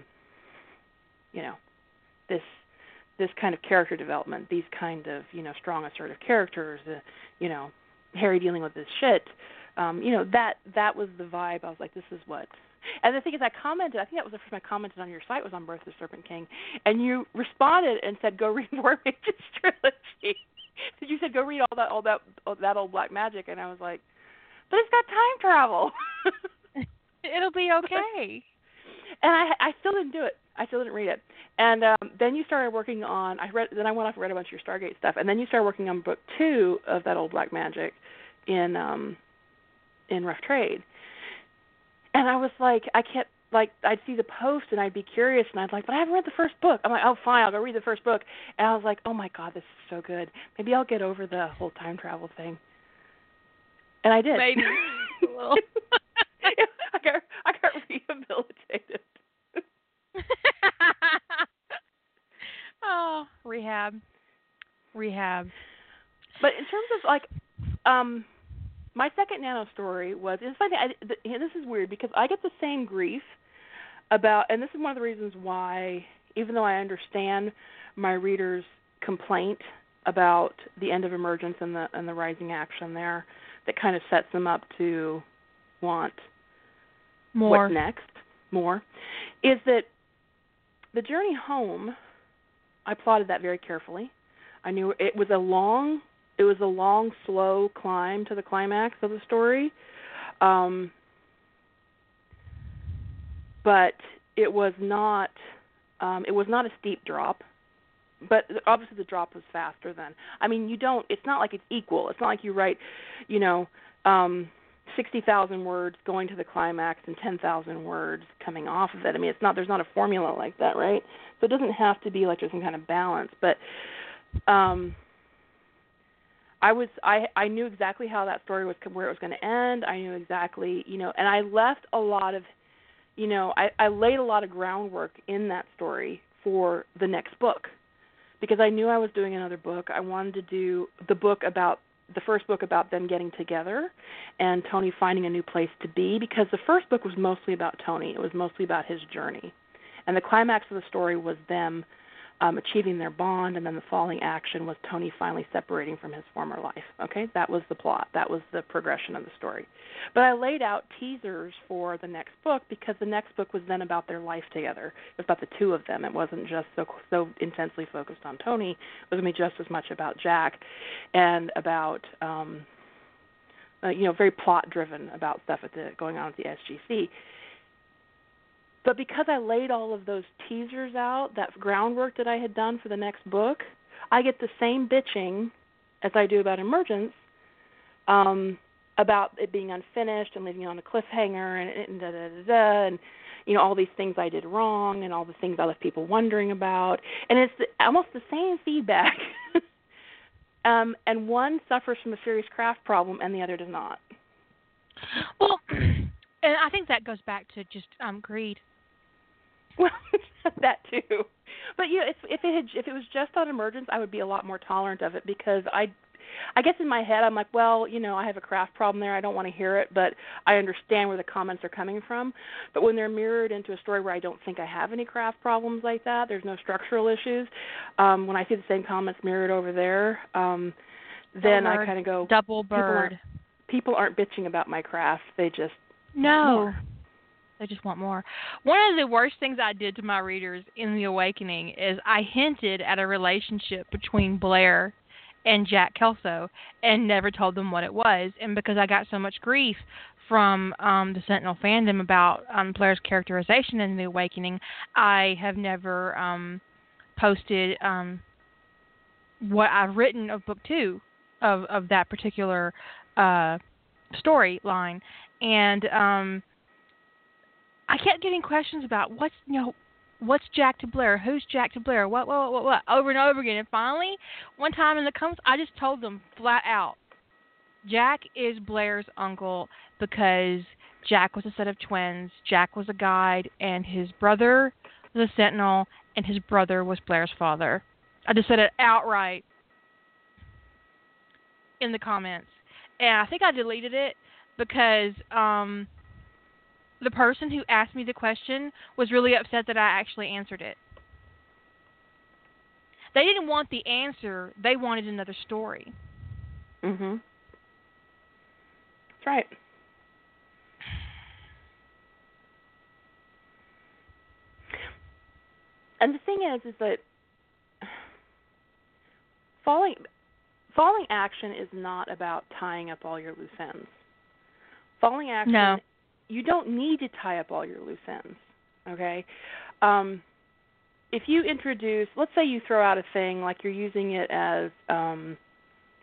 you know, this this kind of character development, these kind of you know strong assertive characters, uh, you know, Harry dealing with this shit. Um, you know that that was the vibe. I was like, this is what. And the thing is, I commented. I think that was the first time I commented on your site was on Birth of the Serpent King, and you responded and said, "Go read War Mages trilogy." you said, "Go read all that, all that, all that old black magic," and I was like, "But it's got time travel." It'll be okay. and I I still didn't do it. I still didn't read it. And um, then you started working on. I read. Then I went off and read a bunch of your Stargate stuff, and then you started working on book two of that old black magic, in um, in Rough Trade. And I was like, I can't. Like I'd see the post and I'd be curious and I'd like, but I haven't read the first book. I'm like, oh fine, I'll go read the first book. And I was like, oh my god, this is so good. Maybe I'll get over the whole time travel thing. And I did. Maybe. I got I got rehabilitated. Oh, rehab, rehab. But in terms of like, um, my second nano story was it's funny. I, this is weird because I get the same grief about, and this is one of the reasons why, even though I understand my readers' complaint about the end of emergence and the and the rising action there, that kind of sets them up to want more what's next, more, is that the journey home. I plotted that very carefully. I knew it was a long it was a long, slow climb to the climax of the story. Um, but it was not um, it was not a steep drop. But obviously the drop was faster than. I mean, you don't. It's not like it's equal. It's not like you write, you know, um, sixty thousand words going to the climax and ten thousand words coming off of it. I mean, it's not. There's not a formula like that, right? So it doesn't have to be like there's some kind of balance. But um, I was I I knew exactly how that story was where it was going to end. I knew exactly, you know, and I left a lot of, you know, I I laid a lot of groundwork in that story for the next book. Because I knew I was doing another book. I wanted to do the book about the first book about them getting together and Tony finding a new place to be because the first book was mostly about Tony. It was mostly about his journey. And the climax of the story was them um, achieving their bond, and then the falling action was Tony finally separating from his former life. Okay, that was the plot. That was the progression of the story. But I laid out teasers for the next book because the next book was then about their life together. It was about the two of them. It wasn't just so so intensely focused on Tony. It was going to be just as much about Jack, and about. um uh, you know, very plot driven about stuff at the going on at the SGC. But because I laid all of those teasers out, that groundwork that I had done for the next book, I get the same bitching as I do about Emergence um, about it being unfinished and leaving it on a cliffhanger and, and da da da da and you know all these things I did wrong and all the things I left people wondering about, and it's the, almost the same feedback. um, and one suffers from a serious craft problem, and the other does not. Well, and I think that goes back to just um, greed. Well, that too. But you know, if if it had if it was just on emergence, I would be a lot more tolerant of it because I I guess in my head I'm like, well, you know, I have a craft problem there. I don't want to hear it, but I understand where the comments are coming from. But when they're mirrored into a story where I don't think I have any craft problems like that, there's no structural issues. Um when I see the same comments mirrored over there, um then I kind of go double bird. People aren't, people aren't bitching about my craft. They just no. They just want more. One of the worst things I did to my readers in The Awakening is I hinted at a relationship between Blair and Jack Kelso and never told them what it was. And because I got so much grief from um, the Sentinel fandom about um, Blair's characterization in The Awakening, I have never um, posted um, what I've written of book two of of that particular uh storyline and um I kept getting questions about what's you know what's Jack to Blair, who's Jack to Blair, what what what what over and over again. And finally, one time in the comments, I just told them flat out, Jack is Blair's uncle because Jack was a set of twins. Jack was a guide, and his brother was a sentinel, and his brother was Blair's father. I just said it outright in the comments, and I think I deleted it because um the person who asked me the question was really upset that I actually answered it. They didn't want the answer, they wanted another story. Mhm. That's right. And the thing is is that falling falling action is not about tying up all your loose ends. Falling action No. You don't need to tie up all your loose ends. Okay? Um if you introduce let's say you throw out a thing like you're using it as um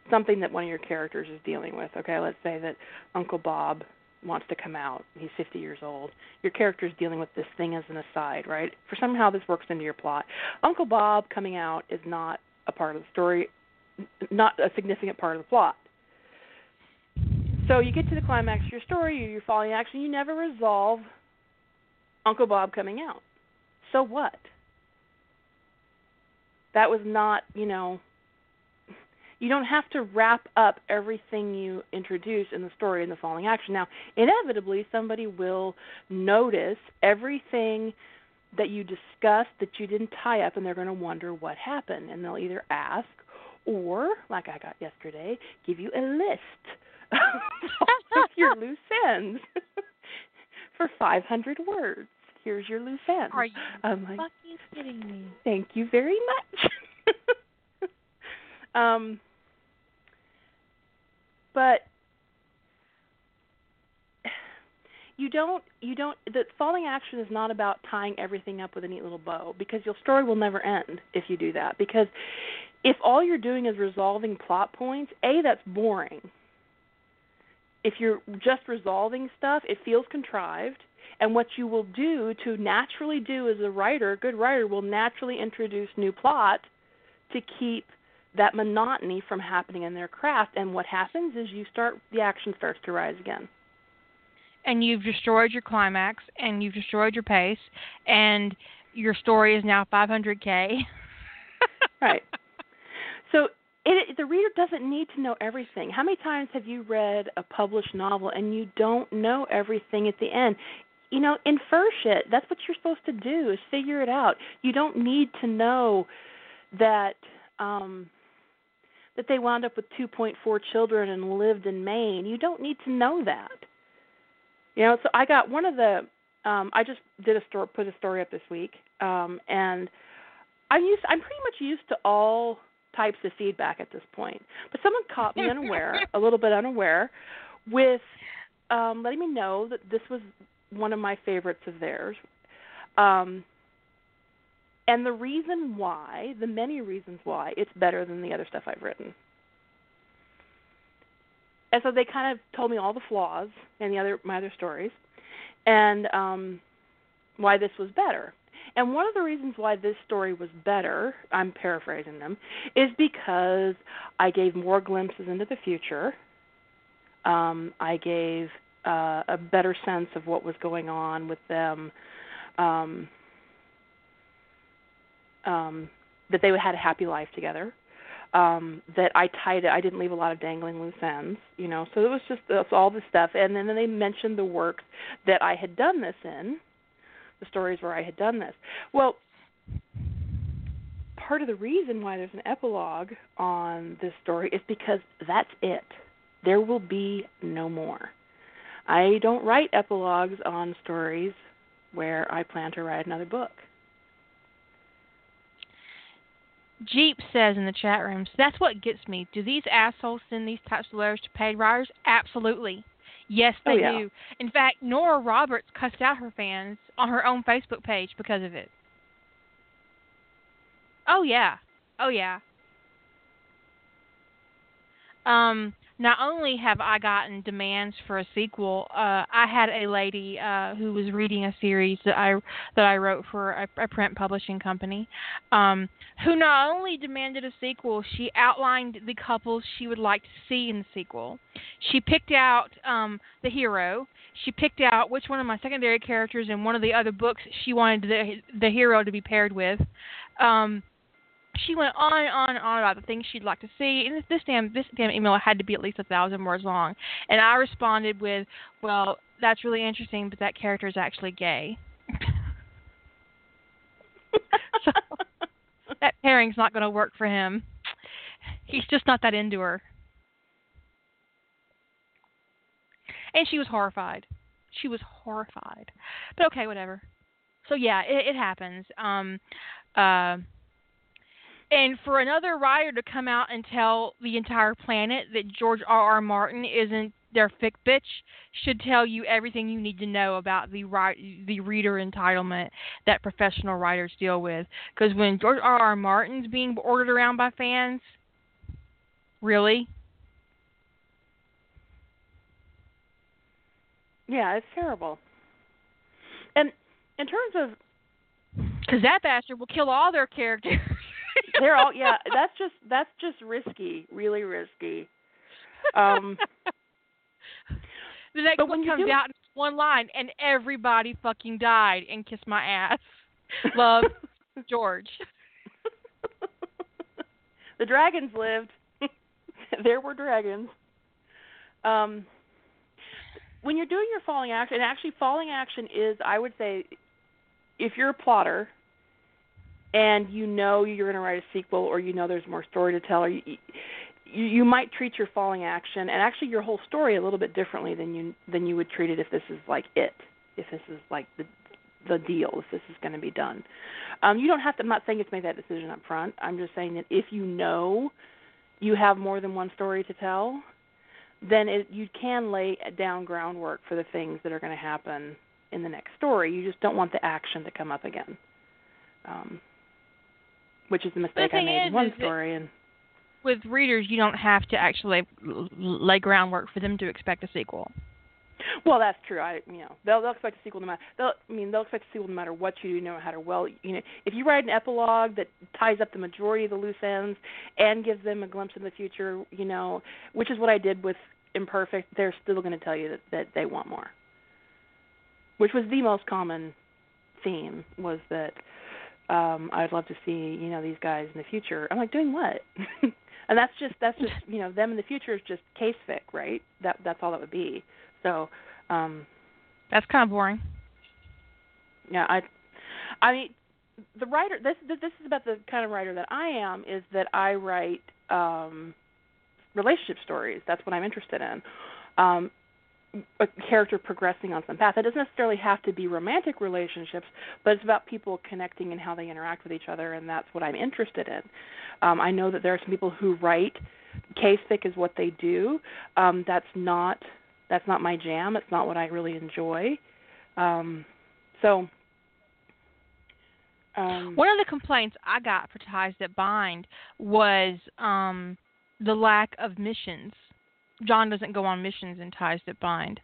something that one of your characters is dealing with. Okay, let's say that Uncle Bob wants to come out. He's 50 years old. Your character is dealing with this thing as an aside, right? For somehow this works into your plot. Uncle Bob coming out is not a part of the story, not a significant part of the plot. So you get to the climax of your story, you're falling action, you never resolve Uncle Bob coming out. So what? That was not, you know, you don't have to wrap up everything you introduce in the story in the falling action. Now, inevitably, somebody will notice everything that you discussed that you didn't tie up, and they're going to wonder what happened. And they'll either ask, or, like I got yesterday, give you a list your loose ends for 500 words. Here's your loose ends. Are you I'm like, fucking kidding me? Thank you very much. um, but you don't you don't the falling action is not about tying everything up with a neat little bow because your story will never end if you do that because if all you're doing is resolving plot points a that's boring if you're just resolving stuff it feels contrived. And what you will do to naturally do as a writer a good writer will naturally introduce new plot to keep that monotony from happening in their craft. And what happens is you start the action starts to rise again. And you've destroyed your climax, and you've destroyed your pace, and your story is now 500k. right. So it, the reader doesn't need to know everything how many times have you read a published novel and you don't know everything at the end you know infer shit that's what you're supposed to do is figure it out you don't need to know that um that they wound up with 2.4 children and lived in Maine. You don't need to know that. You know, so I got one of the um I just did a story put a story up this week. Um and I'm used I'm pretty much used to all types of feedback at this point. But someone caught me unaware, a little bit unaware, with um letting me know that this was one of my favorites of theirs. Um and the reason why, the many reasons why it's better than the other stuff I've written. And so they kind of told me all the flaws in the other my other stories and um why this was better. And one of the reasons why this story was better, I'm paraphrasing them, is because I gave more glimpses into the future. Um, I gave uh, a better sense of what was going on with them. Um, um, that they would had a happy life together. Um, that I tied it. I didn't leave a lot of dangling loose ends, you know. So it was just that's all the stuff. And then they mentioned the works that I had done this in, the stories where I had done this. Well, part of the reason why there's an epilogue on this story is because that's it. There will be no more. I don't write epilogues on stories where I plan to write another book. Jeep says in the chat rooms, that's what gets me. Do these assholes send these types of letters to paid writers? Absolutely. Yes, they Oh, yeah. do. In fact, Nora Roberts cussed out her fans on her own Facebook page because of it. Oh yeah. Oh yeah. Um, not only have I gotten demands for a sequel, uh, I had a lady uh, who was reading a series that I that I wrote for a, a print publishing company, um, who not only demanded a sequel, she outlined the couples she would like to see in the sequel. She picked out um, the hero. She picked out which one of my secondary characters in one of the other books she wanted the the hero to be paired with. Um, she went on and on and on about the things she'd like to see. And this damn this damn email had to be at least a thousand words long. And I responded with, "Well, that's really interesting, but that character is actually gay." so that pairing's not going to work for him. He's just not that into her. And she was horrified. She was horrified. But okay, whatever. So yeah, it, it happens. Um, uh, and for another writer to come out and tell the entire planet that George R. R. Martin isn't their fic bitch should tell you everything you need to know about the right the reader entitlement that professional writers deal with. Because when George R. R. Martin's being ordered around by fans, really? Yeah, it's terrible. And in terms of because that bastard will kill all their characters. They're all yeah. That's just that's just risky, really risky. Um, the next one comes out in one line, and everybody fucking died and kissed my ass. Love, George. the dragons lived. there were dragons. Um, when you're doing your falling action, and actually falling action is, I would say, if you're a plotter and you know you're going to write a sequel or you know there's more story to tell, or you, you you might treat your falling action and actually your whole story a little bit differently than you than you would treat it if this is like it, if this is like the the deal, if this is going to be done. Um, you don't have to. I'm not saying you have to make that decision up front. I'm just saying that if you know you have more than one story to tell, then it, you can lay down groundwork for the things that are going to happen in the next story. You just don't want the action to come up again, um, which is the mistake I made in one story. And With readers, you don't have to actually lay groundwork for them to expect a sequel. well, that's true. I you know they'll they'll expect a sequel no matter. They'll I mean they'll expect a sequel no matter what you do, no matter well. You know if you write an epilogue that ties up the majority of the loose ends and gives them a glimpse in the future, you know, which is what I did with Imperfect. They're still going to tell you that that they want more. which was the most common theme was that um I'd love to see you know these guys in the future. I'm like doing what? and that's just that's just you know them in the future is just case fic, right? That that's all that would be. So um That's kind of boring. yeah, I I mean the writer this this is about the kind of writer that I am is that I write um relationship stories. That's what I'm interested in. Um a character progressing on some path. It doesn't necessarily have to be romantic relationships, but it's about people connecting and how they interact with each other, and that's what I'm interested in. Um, I know that there are some people who write case fic is what they do. Um, that's not that's not my jam. It's not what I really enjoy. Um, so. Um, One of the complaints I got for Ties That Bind was um, the lack of missions. John doesn't go on missions in Ties That Bind.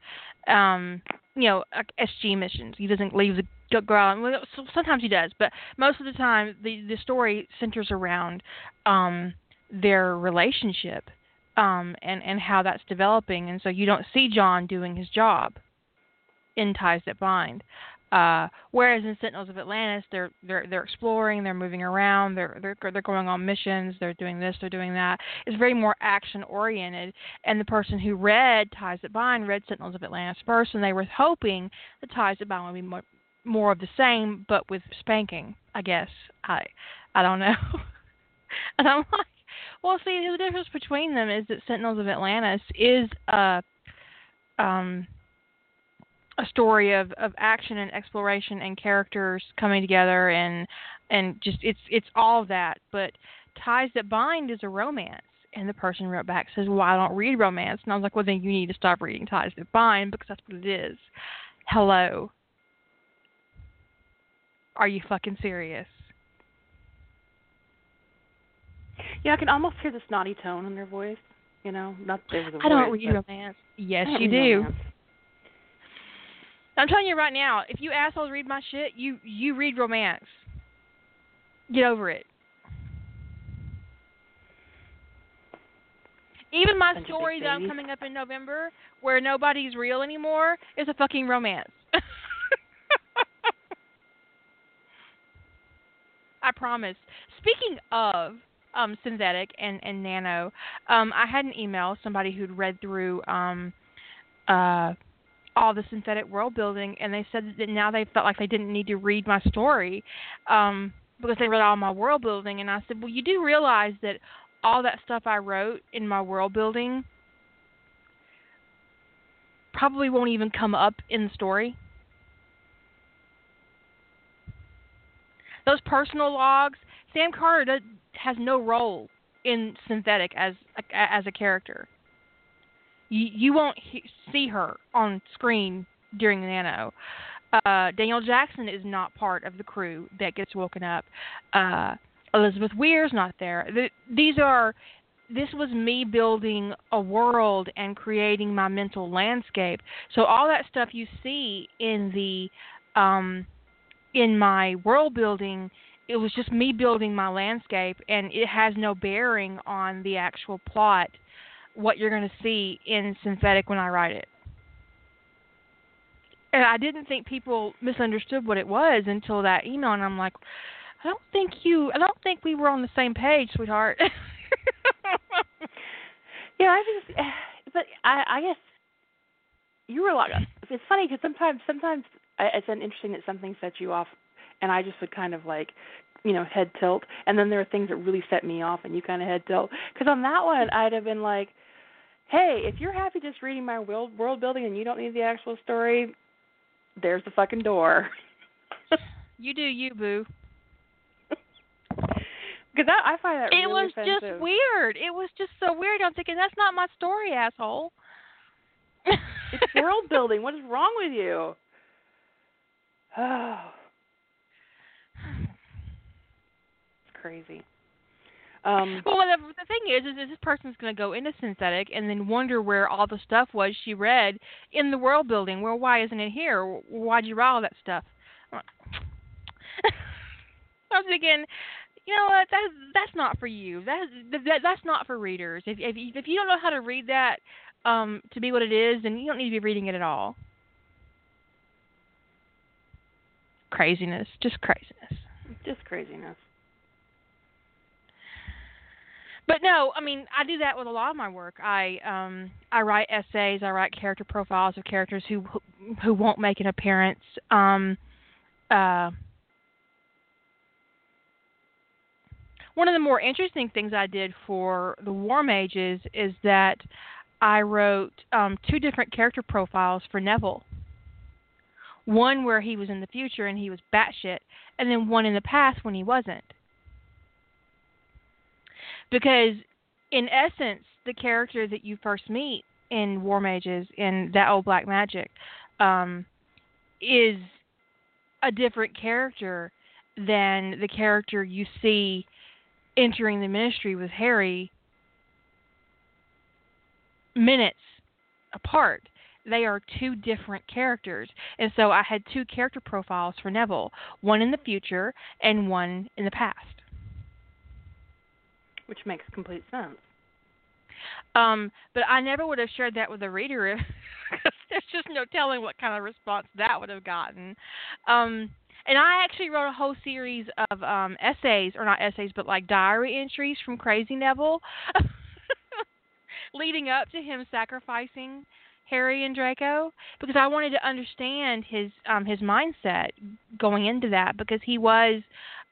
Um, you know, SG missions. He doesn't leave the ground. Well, sometimes he does, but most of the time, the the story centers around um, their relationship um, and and how that's developing. And so you don't see John doing his job in Ties That Bind. Uh, whereas in Sentinels of Atlantis, they're they're they're exploring, they're moving around, they're they're they're going on missions, they're doing this, they're doing that. It's very more action oriented. And the person who read Ties That Bind read Sentinels of Atlantis first, and they were hoping that Ties That Bind would be more more of the same, but with spanking. I guess I I don't know. and I'm like, well, see, the difference between them is that Sentinels of Atlantis is a um a story of of action and exploration and characters coming together and and just it's it's all that but ties that bind is a romance and the person wrote back says well i don't read romance and i was like well then you need to stop reading ties that bind because that's what it is hello are you fucking serious yeah, I can almost hear the snotty tone in their voice. You know, not there was a I don't read romance. Yes, you do. romance. I'm telling you right now, if you assholes read my shit, you you read romance. Get over it. Even my Bunch of big story that I'm coming up in November, where nobody's real anymore, is a fucking romance. I promise. Speaking of um, synthetic and, and nano, um, I had an email somebody who'd read through um, uh, all the synthetic world building, and they said that now they felt like they didn't need to read my story um, because they read all my world building. And I said, well, you do realize that all that stuff I wrote in my world building probably won't even come up in the story. Those personal logs, Sam Carter does, has no role in synthetic as as a character. You, won't he, see her on screen during the Nano. Uh, Daniel Jackson is not part of the crew that gets woken up. Uh, Elizabeth Weir's not there. Th- these are this was me building a world and creating my mental landscape. So all that stuff you see in the um in my world building, it was just me building my landscape and it has no bearing on the actual plot what you're going to see in synthetic when I write it. And I didn't think people misunderstood what it was until that email and I'm like I don't think you I don't think we were on the same page, sweetheart. Yeah, I just, but I, I guess you were like, it's funny because sometimes, sometimes it's an interesting that something sets you off, and I just would kind of like, you know, head tilt, and then there are things that really set me off, and you kind of head tilt. Because on that one, I'd have been like, hey, if you're happy just reading my world world building and you don't need the actual story, there's the fucking door. you do you, boo. Because I, I find that It really was offensive. just weird. It was just so weird. I'm thinking that's not my story, asshole. It's world building. What is wrong with you? Oh, it's crazy. Um, Well, the, the thing is, is, is this person's going to go into synthetic and then wonder where all the stuff was she read in the world building. Well, why isn't it here? Why'd you write all that stuff? I'm thinking, you know what? That that's not for you. That, that that's not for readers. If if if you don't know how to read that um to be what it is, then you don't need to be reading it at all. Craziness, just craziness. just craziness. But no, I mean, I do that with a lot of my work. I um I write essays, I write character profiles of characters who who won't make an appearance. Um uh one of the more interesting things I did for the War Mages is that I wrote um two different character profiles for Neville. One where he was in the future and he was batshit, and then one in the past when he wasn't because in essence the character that you first meet in war mages in that old black magic um is a different character than the character you see entering the ministry with harry minutes apart. They are two different characters. And so i had two character profiles for neville one in the future and one in the past Which makes complete sense. Um, but I never would have shared that with a reader if there's just no telling what kind of response that would have gotten. Um, and I actually wrote a whole series of um essays or not essays but like diary entries from Crazy Neville leading up to him sacrificing Harry and Draco because I wanted to understand his um his mindset going into that because he was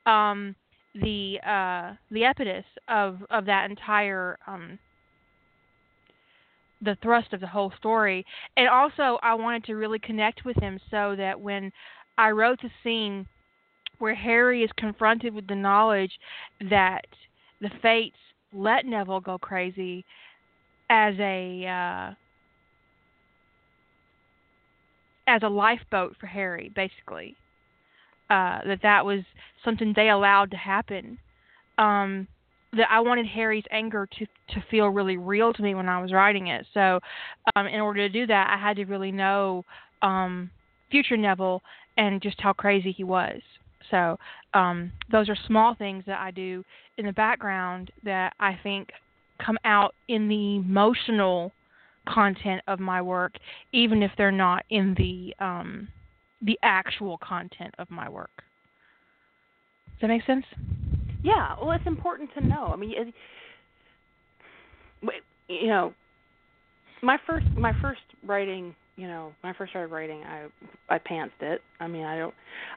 um the uh the impetus of of that entire um the thrust of the whole story. And also I wanted to really connect with him so that when I wrote the scene where Harry is confronted with the knowledge that the fates let Neville go crazy as a uh as a lifeboat for Harry basically uh that that was something they allowed to happen um that I wanted Harry's anger to to feel really real to me when I was writing it. So, um, in order to do that, I had to really know um, future Neville and just how crazy he was. So, um, those are small things that I do in the background that I think come out in the emotional content of my work, even if they're not in the um, the actual content of my work. Does that make sense? Yeah, well, it's important to know. I mean, it, you know, my first my first writing, you know, when I first started writing, I I pantsed it. I mean, I don't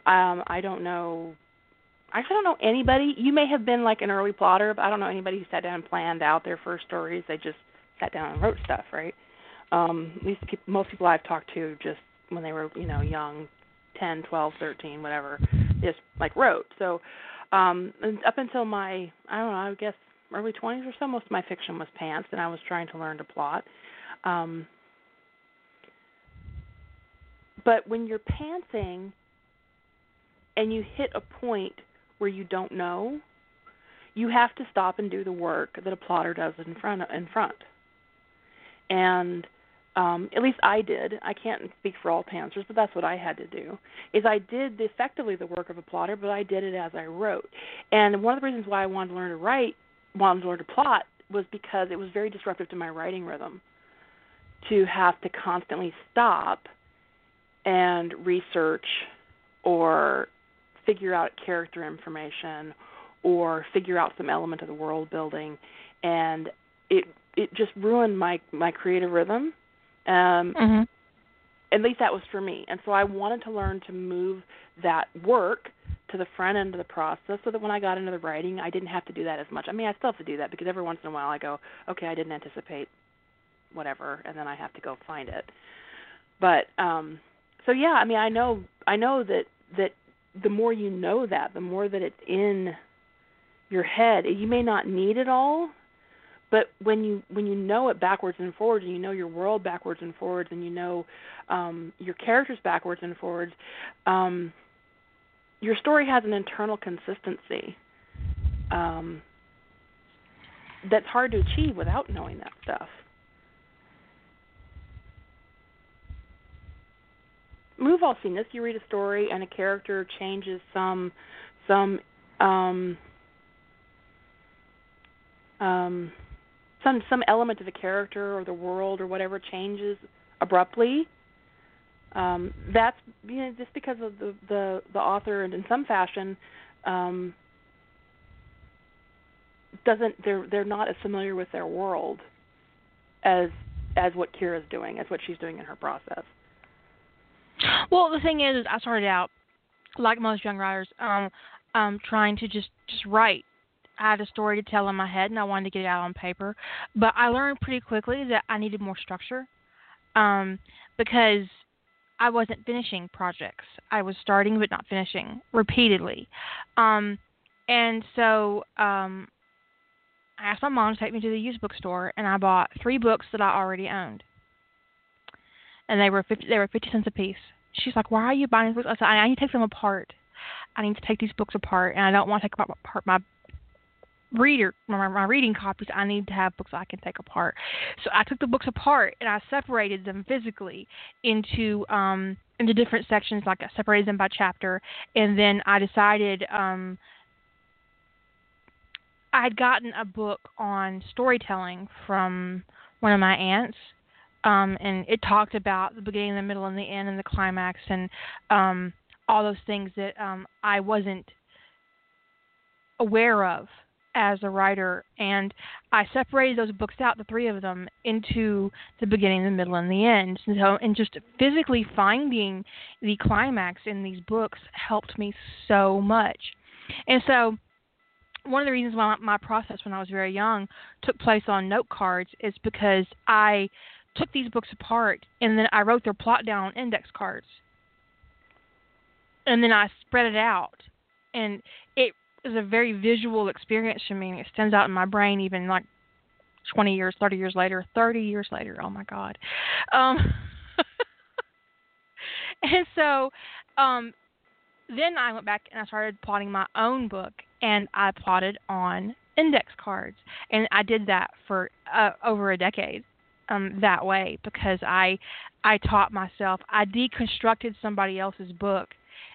um I don't know I don't know anybody. You may have been like an early plotter, but I don't know anybody who sat down and planned out their first stories. They just sat down and wrote stuff, right? Um, at least people, most people I've talked to just when they were, you know, young, ten, twelve, thirteen, whatever, just like wrote. So um and up until my I don't know, I guess early 20s or so, most of my fiction was pants and I was trying to learn to plot. Um but when you're pantsing and you hit a point where you don't know, you have to stop and do the work that a plotter does in front in front. And um, at least I did. I can't speak for all pantsers, but that's what I had to do. Is I did effectively the work of a plotter, but I did it as I wrote. And one of the reasons why I wanted to learn to write, wanted to learn to plot, was because it was very disruptive to my writing rhythm to have to constantly stop and research or figure out character information or figure out some element of the world building and it it just ruined my my creative rhythm um, mm-hmm. At least that was for me. And so I wanted to learn to move that work to the front end of the process so that when I got into the writing, I didn't have to do that as much. I mean, I still have to do that because every once in a while I go, okay, I didn't anticipate whatever, and then I have to go find it. But um so yeah, I mean, I know I know that that the more you know that, the more that it's in your head. You may not need it all, but when you when you know it backwards and forwards and you know your world backwards and forwards and you know um your characters backwards and forwards um your story has an internal consistency um that's hard to achieve without knowing that stuff. We've all seen. This you read a story and a character changes some some um um some some element of the character or the world or whatever changes abruptly. Um that's you know just because of the the the author and in some fashion um doesn't they're they're not as familiar with their world as as what Keira's doing as what she's doing in her process. Well the thing is, is I started out like most young writers um um trying to just just write I had a story to tell in my head and I wanted to get it out on paper. But I learned pretty quickly that I needed more structure um, because I wasn't finishing projects. I was starting but not finishing repeatedly. Um, and so um, I asked my mom to take me to the used bookstore and I bought three books that I already owned. And they were 50, they were 50 cents a piece. She's like, "Why are you buying these books?" I said, "I need to take them apart. I need to take these books apart, and I don't want to take apart my reader my, my reading copies i need to have books i can take apart. So i took the books apart and i separated them physically into um into different sections like i separated them by chapter. And then i decided um i had gotten a book on storytelling from one of my aunts. Um and it talked about the beginning the middle and the end and the climax and um all those things that um i wasn't aware of as a writer, and I separated those books out, the three of them, into the beginning, the middle, and the end. And so, and just physically finding the climax in these books helped me so much. And so, one of the reasons why my process when I was very young took place on note cards is because I took these books apart and then I wrote their plot down on index cards. And then I spread it out. And it is a very visual experience for me. It stands out in my brain even like 20 years, 30 years later, 30 years later. Oh my God. Um, and so um, then I went back and I started plotting my own book, and I plotted on index cards, and I did that for uh, over a decade um, that way because I I taught myself. I deconstructed somebody else's book,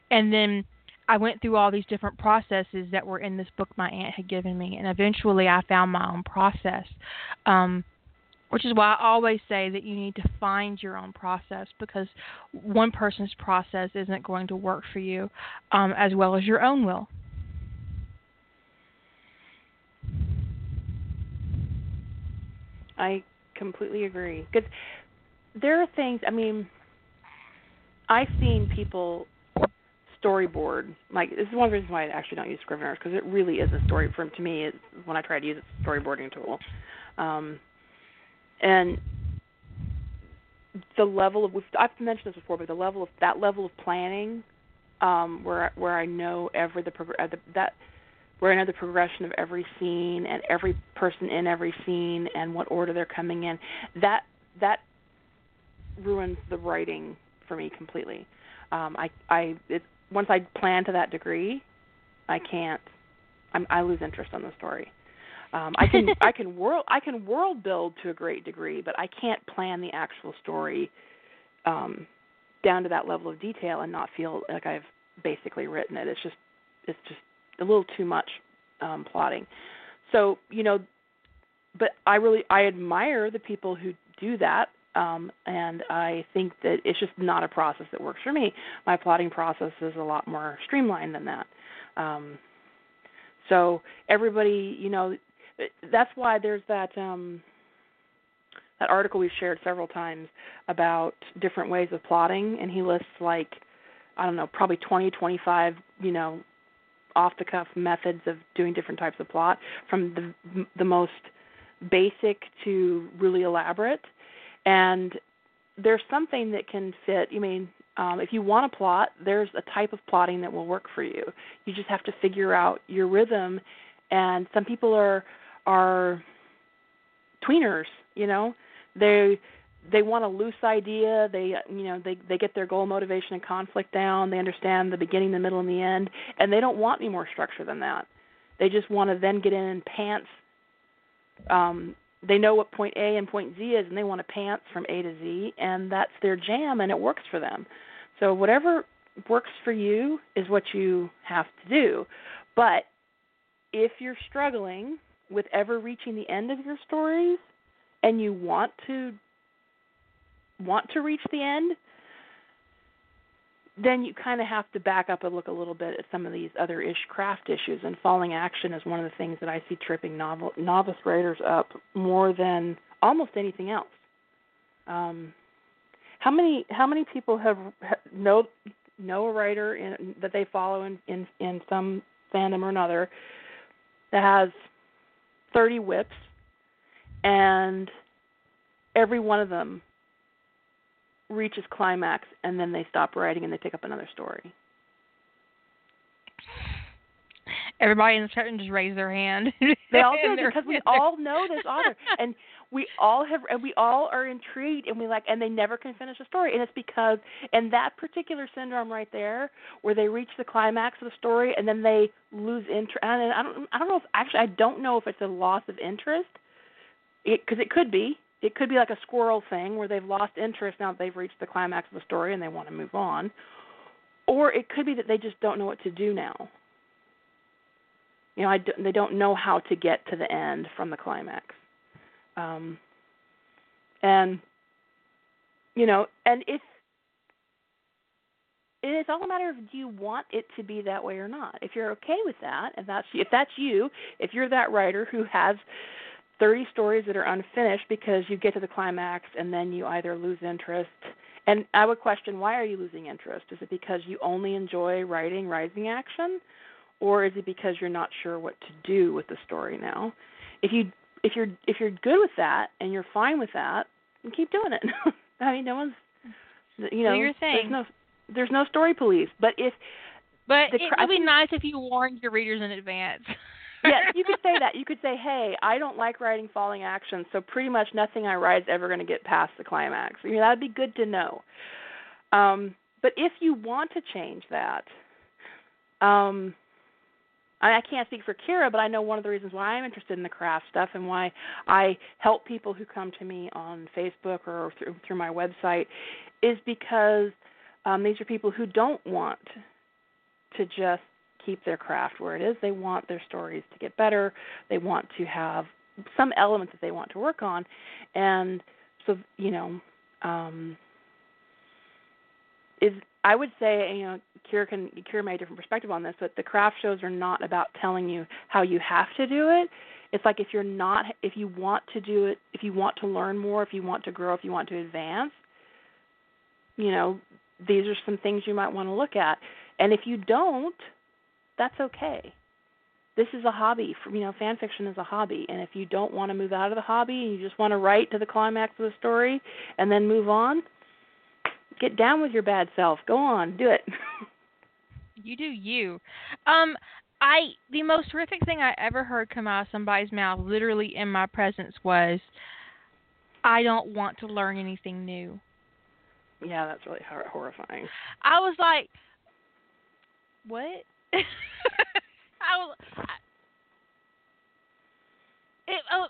and then I went through all these different processes that were in this book my aunt had given me, and eventually I found my own process. Um, which is why I always say that you need to find your own process because one person's process isn't going to work for you um, as well as your own will. I completely agree. Because there are things. I mean, I've seen people storyboard. Like this is one of the reasons why I actually don't use Scrivener because it really is a story. From to me, it's, when I try to use it, it's a storyboarding tool. Um, and the level of I've mentioned this before, but the level of that level of planning, um, where where I know every the, uh, the that where I know the progression of every scene and every person in every scene and what order they're coming in, that that ruins the writing for me completely. Um, I I it, once I plan to that degree, I can't. I'm, I lose interest in the story. Um, I can I can world I can world build to a great degree, but I can't plan the actual story um, down to that level of detail and not feel like I've basically written it. It's just it's just a little too much um, plotting. So you know, but I really I admire the people who do that, um, and I think that it's just not a process that works for me. My plotting process is a lot more streamlined than that. Um, so everybody, you know, that's why there's that um that article we've shared several times about different ways of plotting and he lists like I don't know, probably 20, 25, you know, off the cuff methods of doing different types of plot from the the most basic to really elaborate and there's something that can fit i mean um, if you want to plot there's a type of plotting that will work for you you just have to figure out your rhythm and some people are are tweeners, you know. They they want a loose idea. They you know they they get their goal, motivation, and conflict down. They understand the beginning, the middle, and the end, and they don't want any more structure than that. They just want to then get in and pants. Um, they know what point A and point Z is, and they want to pants from A to Z, and that's their jam, and it works for them. So whatever works for you is what you have to do. But if you're struggling with ever reaching the end of your stories and you want to want to reach the end, then you kind of have to back up and look a little bit at some of these other ish craft issues. And falling action is one of the things that I see tripping novel, novice writers up more than almost anything else. Um, how many how many people have know know a writer in, that they follow in, in in some fandom or another that has 30 WIPs, and every one of them reaches climax, and then they stop writing and they pick up another story. Everybody in the chat room just raise their hand. they all do because we all know this author, and we all have, and we all are intrigued, and we like, and they never can finish a story, and it's because, and that particular syndrome right there, where they reach the climax of the story and then they lose interest. And I don't, I don't know if actually, I don't know if it's a loss of interest, because it, it could be. It could be like a squirrel thing where they've lost interest now that they've reached the climax of the story and they want to move on, or it could be that they just don't know what to do now you know, I do, they don't know how to get to the end from the climax. Um, and you know, and if it's all a matter of do you want it to be that way or not. If you're okay with that, and that's if that's you, if you're that writer who has 30 stories that are unfinished because you get to the climax and then you either lose interest and I would question why are you losing interest? Is it because you only enjoy writing rising action or is it because you're not sure what to do with the story now? If you if you're if you're good with that and you're fine with that, keep doing it. I mean, no one's you know, your thing. there's no there's no story police. But if but it would be nice if you warned your readers in advance. yes, you could say that. You could say, "Hey, I don't like writing falling action, so pretty much nothing I write is ever going to get past the climax." I mean, that'd be good to know. Um, but if you want to change that, um, I, I can't speak for Keira, but I know one of the reasons why I'm interested in the craft stuff and why I help people who come to me on Facebook or through through my website is because um, these are people who don't want to just keep their craft where it is. They want their stories to get better. They want to have some elements that they want to work on, and so you know, um, is I would say you know Keira can Keira may a different perspective on this, but the craft shows are not about telling you how you have to do it. It's like if you're not if you want to do it, if you want to learn more, if you want to grow, if you want to advance, you know, these are some things you might want to look at. And if you don't, that's okay. This is a hobby. For, you know, fan fiction is a hobby, and if you don't want to move out of the hobby and you just want to write to the climax of the story and then move on, get down with your bad self. Go on, do it. you do you. Um, I the most horrific thing I ever heard come out of somebody's mouth, literally in my presence, was, "I don't want to learn anything new." Yeah, that's really horrifying. I was like, "What?" I was. I, it, oh,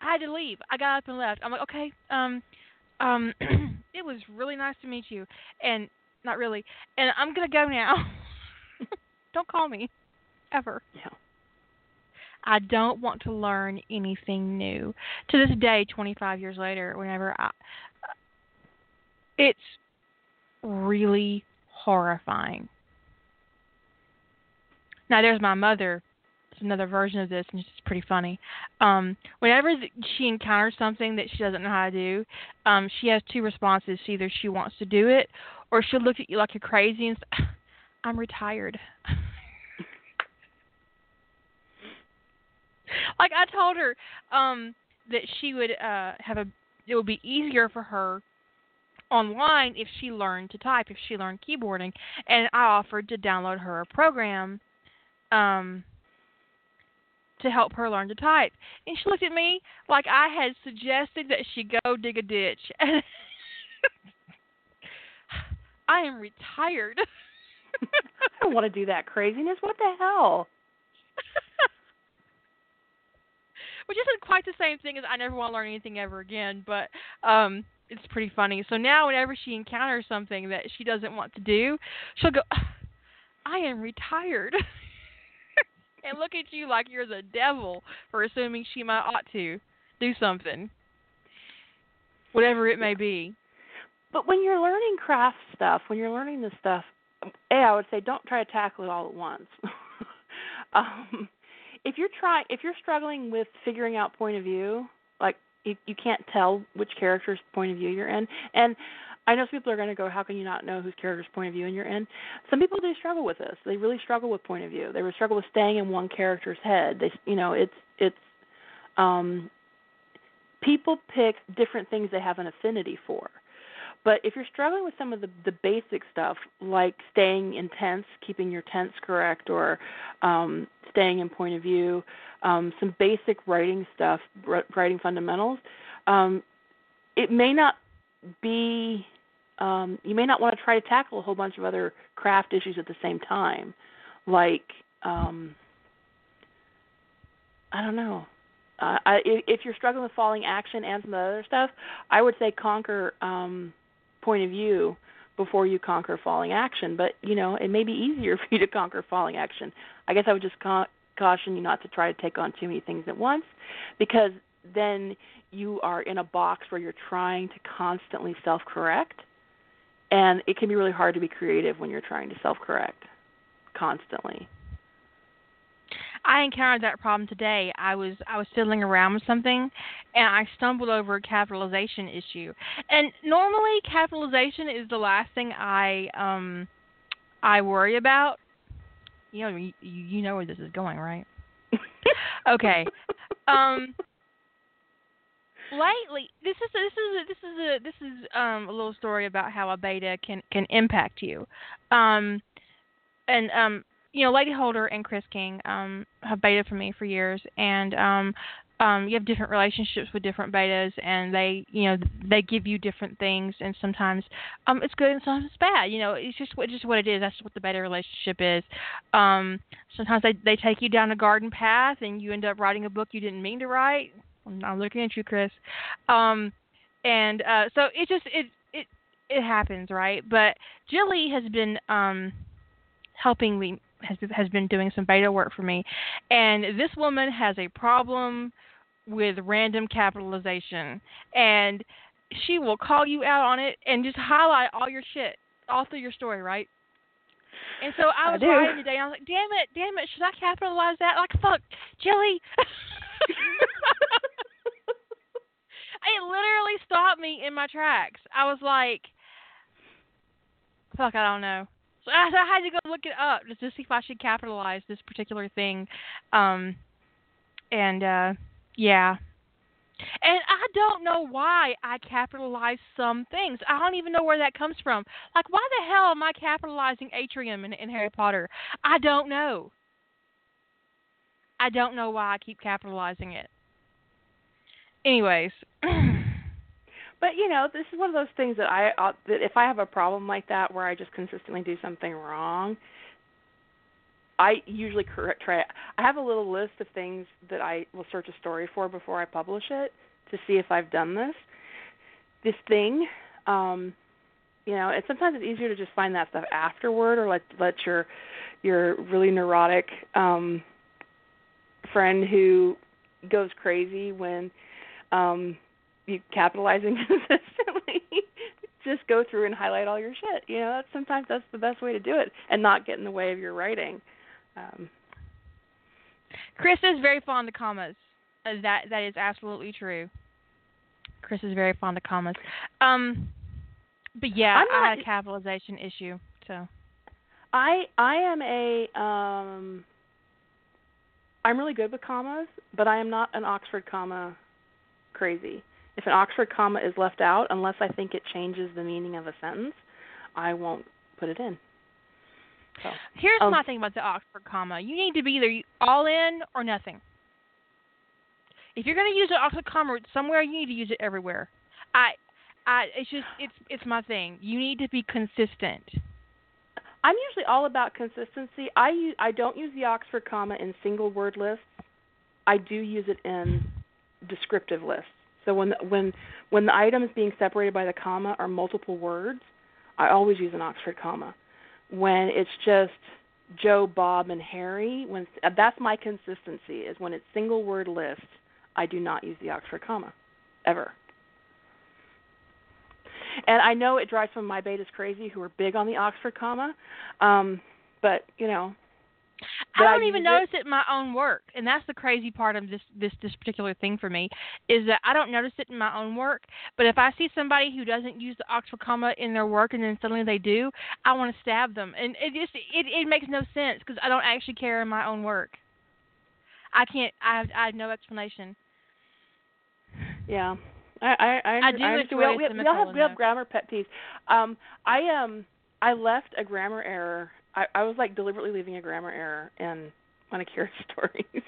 I had to leave. I got up and left. I'm like, okay, um, um, it was really nice to meet you, and not really, and I'm gonna go now. don't call me, ever. Yeah. I don't want to learn anything new. To this day, 25 years later, whenever I, it's really horrifying. Now, there's my mother. It's another version of this, and it's pretty funny. Um, whenever she encounters something that she doesn't know how to do, um, she has two responses. Either she wants to do it, or she'll look at you like you're crazy and say, "I'm retired." like I told her um, that she would uh, have a. It would be easier for her online if she learned to type, if she learned keyboarding, and I offered to download her a program um to help her learn to type. And she looked at me like I had suggested that she go dig a ditch. I am retired. I don't want to do that craziness. What the hell? Which isn't quite the same thing as I never want to learn anything ever again, but um it's pretty funny. So now whenever she encounters something that she doesn't want to do, she'll go, "I am retired." and look at you like you're the devil for assuming she might ought to do something. Whatever it may be. But when you're learning craft stuff, when you're learning this stuff, A, I would say don't try to tackle it all at once. um if you're trying if you're struggling with figuring out point of view, like you, you can't tell which character's point of view you're in. And I know some people are going to go, how can you not know whose character's point of view you're in? Some people do struggle with this. They really struggle with point of view. They struggle with staying in one character's head. They, you know, it's it's um, people pick different things they have an affinity for. But if you're struggling with some of the, the basic stuff, like staying in tense, keeping your tense correct, or um, staying in point of view, um, some basic writing stuff, writing fundamentals, um, it may not be, um, you may not want to try to tackle a whole bunch of other craft issues at the same time. Like, um, I don't know. Uh, I, if you're struggling with falling action and some other stuff, I would say conquer um, point of view before you conquer falling action. But you know, it may be easier for you to conquer falling action. I guess I would just ca- caution you not to try to take on too many things at once, because then you are in a box where you're trying to constantly self-correct, and it can be really hard to be creative when you're trying to self-correct constantly. I encountered that problem today. I was I was fiddling around with something and I stumbled over a capitalization issue. And normally capitalization is the last thing I um I worry about. You know you, you know where this is going, right? okay. Um lately this is this is a, this is a this is um a little story about how a beta can can impact you. Um and um you know, Lady Holder and Chris King um, have beta for me for years, and um, um you have different relationships with different betas and they you know they give you different things and sometimes um it's good and sometimes it's bad you know it's just what just what it is that's what the beta relationship is. Um sometimes they they take you down a garden path and you end up writing a book you didn't mean to write. I'm not looking at you chris. Um and uh so it just it it it happens right? But jilly has been um helping me has has been doing some beta work for me, and this woman has a problem with random capitalization, and she will call you out on it and just highlight all your shit all through your story, right? And so I was I writing today, and I was like, "Damn it, damn it! Should I capitalize that? Like, fuck, Jelly." it literally stopped me in my tracks. I was like, "Fuck, I don't know." So I, had to go look it up just to see if I should capitalize this particular thing. Um, and uh, yeah. And I don't know why I capitalize some things. I don't even know where that comes from. Like, why the hell am I capitalizing atrium in, in Harry Potter? I don't know. I don't know why I keep capitalizing it. Anyways. But you know, this is one of those things that I uh, that if I have a problem like that where I just consistently do something wrong, I usually correct try. I have a little list of things that I will search a story for before I publish it to see if I've done this. This thing, um, you know, and sometimes it's easier to just find that stuff afterward, or let let your your really neurotic um, friend who goes crazy when um you capitalizing consistently just go through and highlight all your shit you know that's sometimes that's the best way to do it and not get in the way of your writing um Chris is very fond of commas. Uh, that that is absolutely true. Chris is very fond of commas. Um, but yeah, I'm I had a capitalization issue. So i i am a um i'm really good with commas but i am not an oxford comma crazy if an oxford comma is left out unless i think it changes the meaning of a sentence i won't put it in so here's Um, my thing about the Oxford comma. You need to be either all in or nothing. If you're going to use an Oxford comma somewhere, you need to use it everywhere. I, I, it's just it's it's my thing. You need to be consistent. I'm usually all about consistency. I use I don't use the Oxford comma in single word lists. I do use it in descriptive lists. So when the, when when the item is being separated by the comma are multiple words, I always use an Oxford comma. When it's just Joe, Bob, and Harry, when that's my consistency is when it's single word lists, I do not use the Oxford comma ever. And I know it drives some of my betas crazy who are big on the Oxford comma, um, but you know, I don't even use it- notice it in my own work, and that's the crazy part of this this this particular thing for me is that I don't notice it in my own work. But if I see somebody who doesn't use the Oxford comma in their work, and then suddenly they do, I want to stab them, and it just it it makes no sense because I don't actually care in my own work. I can't. I have, I have no explanation. yeah. I I I, I do I understand. we we, have, we all have we have grammar pet peeves. Um, I um I left a grammar error. I I was like deliberately leaving a grammar error in one of Keira's stories.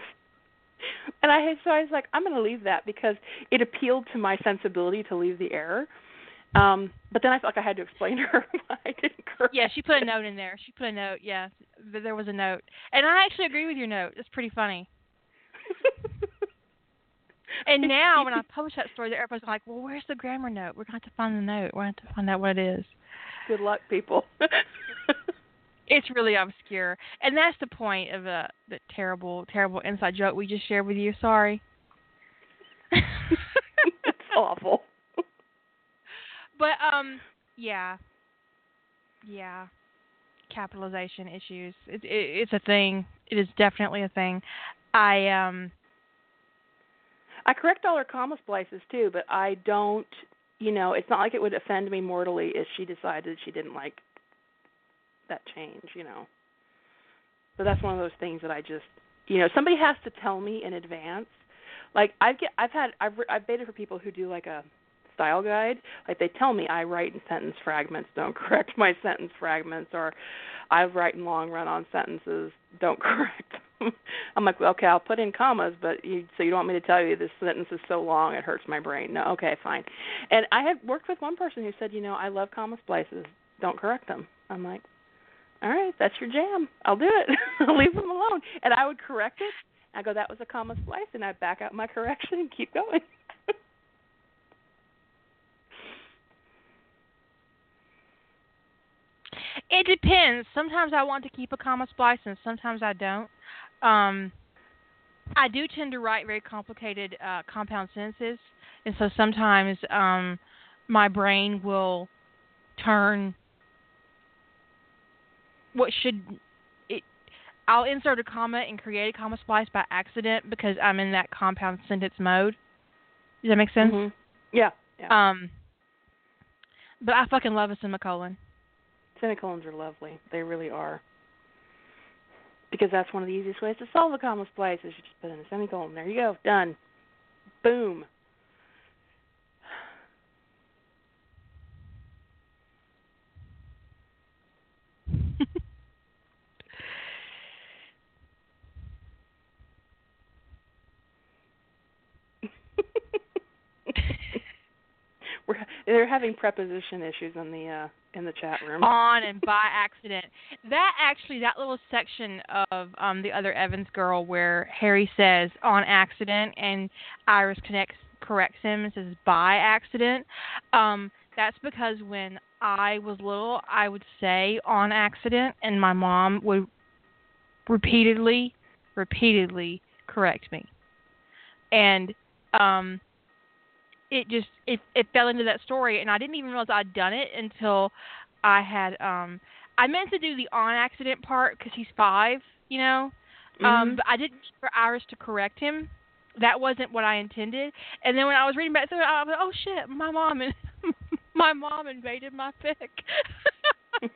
And I had so I was like, I'm going to leave that because it appealed to my sensibility to leave the error. Um, but then I felt like I had to explain to her why I didn't correct. Yeah, she put a note in there. She put a note. Yeah, th- there was a note, and I actually agree with your note. It's pretty funny. And now when I publish that story, the everybody's like, "Well, where's the grammar note? We're going to have to find the note. We're going to have to find out what it is." Good luck, people. It's really obscure, and that's the point of the the terrible, terrible inside joke we just shared with you. Sorry. it's awful. but um, yeah, yeah, capitalization issues. It, it, it's a thing. It is definitely a thing. I um. I correct all her comma splices too, but I don't. You know, it's not like it would offend me mortally if she decided she didn't like that change. You know, but that's one of those things that I just, you know, somebody has to tell me in advance. Like I've get, I've had, I've, I've baited for people who do like a style guide. Like they tell me I write in sentence fragments, don't correct my sentence fragments, or I write in long run-on sentences, don't correct them. I'm like, well, okay, I'll put in commas, but you so you don't want me to tell you this sentence is so long it hurts my brain. No, okay, fine. And I had worked with one person who said, you know, I love comma splices. Don't correct them. I'm like, all right, that's your jam. I'll do it. I'll leave them alone. And I would correct it. I go, that was a comma splice, and I'd back out my correction and keep going. It depends. Sometimes I want to keep a comma splice, and sometimes I don't. Um, I do tend to write very complicated uh, compound sentences, and so sometimes um, my brain will turn what should it. I'll insert a comma and create a comma splice by accident because I'm in that compound sentence mode. Does that make sense? Mhm. Yeah. Yeah. Um, but I fucking love a semicolon. Semicolons are lovely. They really are. Because that's one of the easiest ways to solve a comma splice is you just put in a semicolon. There you go. Done. Boom. We're they're having preposition issues in the uh in the chat room. on and by accident. That actually, that little section of um the other Evans girl where Harry says on accident and Iris connects corrects him and says by accident. Um, that's because when I was little, I would say on accident, and my mom would repeatedly, repeatedly correct me, and um it just it it fell into that story and I didn't even realize I'd done it until I had um I meant to do the on accident part cuz he's 5, you know. Um Mhm. but I didn't for Iris to correct him. That wasn't what I intended. And then when I was reading back through it, I was like, "Oh shit, my mom and my mom invaded my fic."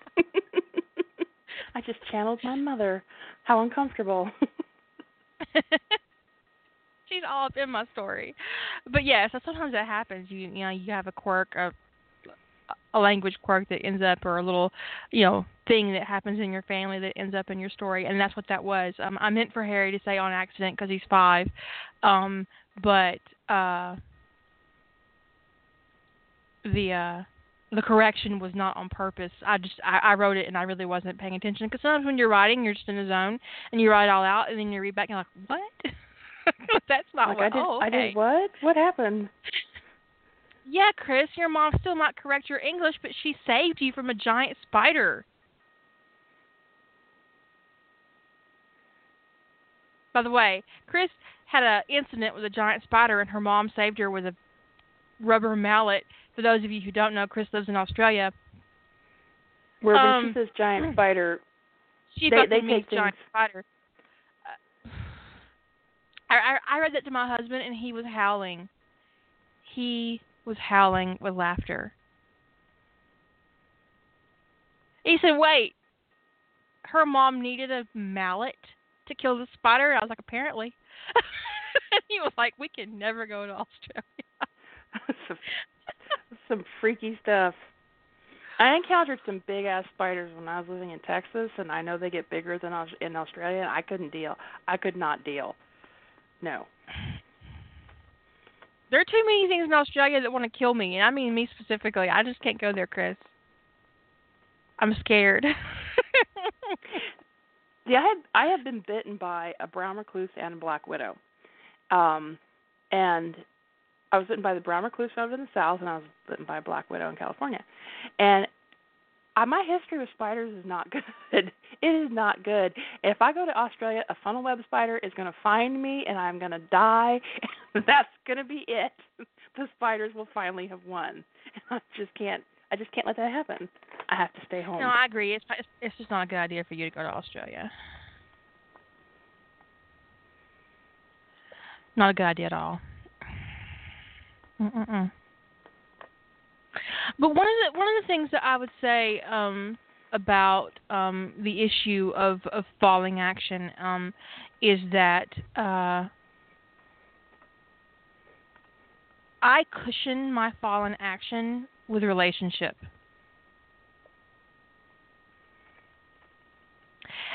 I just channeled my mother. How uncomfortable. She's all up in my story. But yeah, so sometimes that happens. You you know, you have a quirk, a a language quirk that ends up or a little, you know, thing that happens in your family that ends up in your story, and that's what that was. Um I meant for Harry to say on accident cuz he's 5. Um but uh the uh the correction was not on purpose. I just I, I wrote it and I really wasn't paying attention because sometimes when you're writing, you're just in a zone and you write it all out and then you read back and you're like, what? That's not like what. I did oh, I did what? What happened? Yeah, Chris, your mom still might correct your English, but she saved you from a giant spider. By the way, Chris had a incident with a giant spider, and her mom saved her with a rubber mallet. For those of you who don't know, Chris lives in Australia. Where when Um, she says giant spider, She They- they take giant things- spider. I, I I read that to my husband, and he was howling. He was howling with laughter. He said, "Wait, her mom needed a mallet to kill the spider." I was like, "Apparently." and he was like, "We can never go to Australia." some, some freaky stuff. I encountered some big ass spiders when I was living in Texas, and I know they get bigger than in Australia. And I couldn't deal. I could not deal. No. There are too many things in Australia that want to kill me, and I mean me specifically. I just can't go there, Chris. I'm scared. Yeah, I had I have been bitten by a brown recluse and a black widow. Um and I was bitten by the brown recluse when I was in the south and I was bitten by a black widow in California. And I, my history with spiders is not good. It is not good. If I go to Australia, a funnel web spider is going to find me and I'm going to die. That's going to be it. The spiders will finally have won. I just can't I just can't let that happen. I have to stay home. no, I agree. It's it's- just not a good idea for you to go to Australia. Not a good idea at all. Mm-mm-mm. But one of the one of the things that I would say um, about um, the issue of, of falling action um, is that uh, I cushion my fallen action with relationship.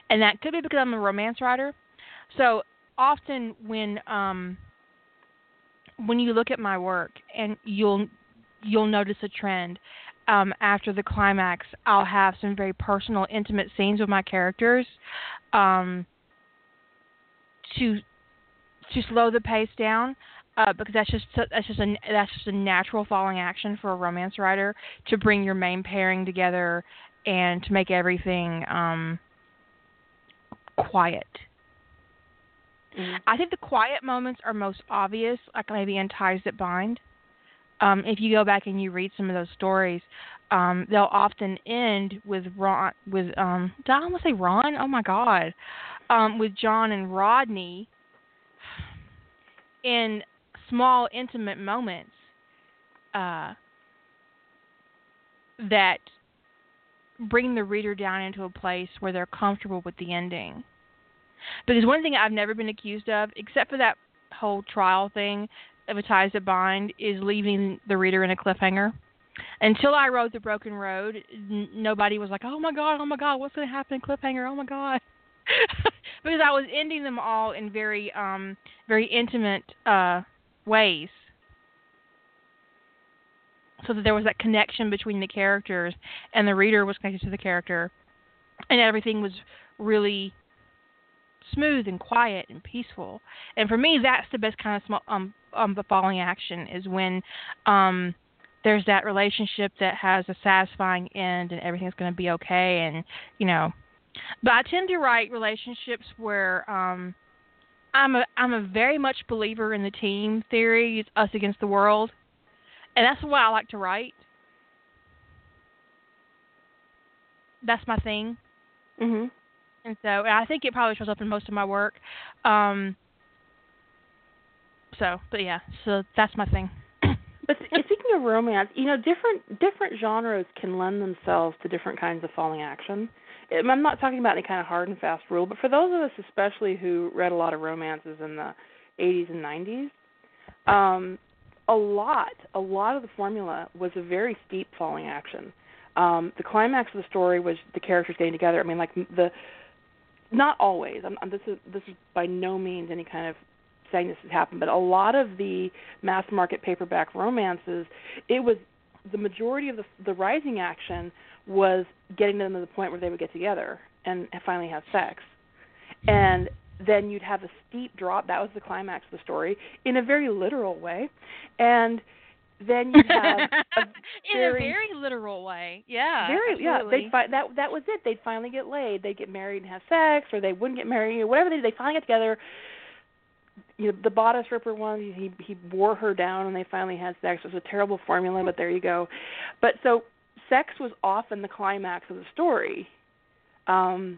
And that could be because I'm a romance writer. So often when um when you look at my work and you'll you'll notice a trend um after the climax I'll have some very personal intimate scenes with my characters um to to slow the pace down uh, because that's just that's just a that's just a natural falling action for a romance writer to bring your main pairing together and to make everything um quiet. Mhm. I think the quiet moments are most obvious, like maybe in Ties That Bind. Um, if you go back and you read some of those stories, um, they'll often end with Ron, with um, did I almost say Ron? Oh my God, um, with John and Rodney in small intimate moments uh, that bring the reader down into a place where they're comfortable with the ending. Because one thing I've never been accused of, except for that whole trial thing of a ties that bind, is leaving the reader in a cliffhanger. Until I wrote The Broken Road, n- nobody was like, "Oh my god, oh my god, what's going to happen in cliffhanger? Oh my god." because I was ending them all in very um very intimate uh ways. So that there was that connection between the characters and the reader was connected to the character and everything was really smooth and quiet and peaceful. And for me, that's the best kind of small, um um befalling action is when um there's that relationship that has a satisfying end and everything's going to be okay and you know. But I tend to write relationships where um I'm a I'm a very much believer in the team theory, it's us against the world. And that's why I like to write. That's my thing. Mhm. And so and I think it probably shows up in most of my work. Um so, but yeah, so that's my thing. But speaking of romance, you know, different different genres can lend themselves to different kinds of falling action. I'm not talking about any kind of hard and fast rule, but for those of us especially who read a lot of romances in the 80s and 90s, um, a lot, a lot of the formula was a very steep falling action. Um, the climax of the story was the characters getting together. I mean, like the, not always. I'm, I'm, this is this is by no means any kind of saying this has happened, but a lot of the mass market paperback romances, it was the majority of the the rising action was getting them to the point where they would get together and finally have sex. And then you'd have a steep drop. That was the climax of the story in a very literal way. And then you'd have a in a very- very literal way. Yeah. very yeah they'd fi- that that was it. They'd finally get laid. They'd get married and have sex or they wouldn't get married or whatever they did they finally get together. You know the bodice ripper one he he wore her down and they finally had sex. It was a terrible formula but there you go. But so sex was often the climax of the story. Um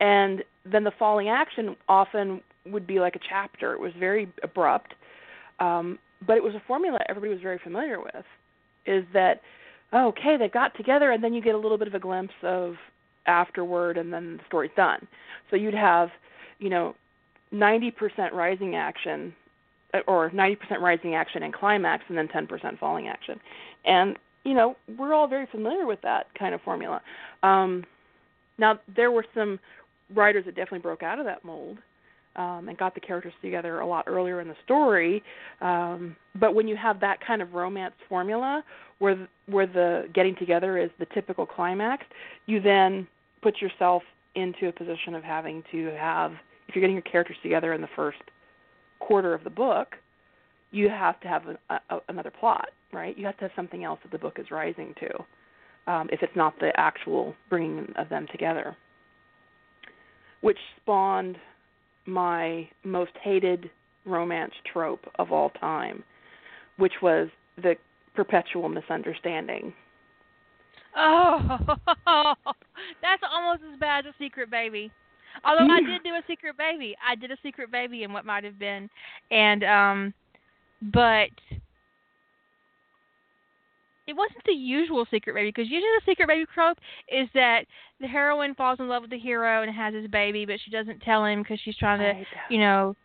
and then the falling action often would be like a chapter. It was very abrupt. Um but it was a formula everybody was very familiar with is that oh, okay they got together and then you get a little bit of a glimpse of afterward and then the story's done. So you'd have you know 90% rising action uh, or 90% rising action and climax and then 10% falling action. And you know we're all very familiar with that kind of formula. Um now there were some writers that definitely broke out of that mold um, and got the characters together a lot earlier in the story. Um, but when you have that kind of romance formula, where th- where the getting together is the typical climax, you then put yourself into a position of having to have, if you're getting your characters together in the first quarter of the book, you have to have a, another plot, right? You have to have something else that the book is rising to, um, if it's not the actual bringing of them together, which spawned my most hated romance trope of all time, which was the perpetual misunderstanding. Oh, that's almost as bad as a secret baby. Although I did do a secret baby, I did a secret baby in what might have been, and um, but it wasn't the usual secret baby because usually the secret baby trope is that the heroine falls in love with the hero and has his baby, but she doesn't tell him because she's trying to, you know,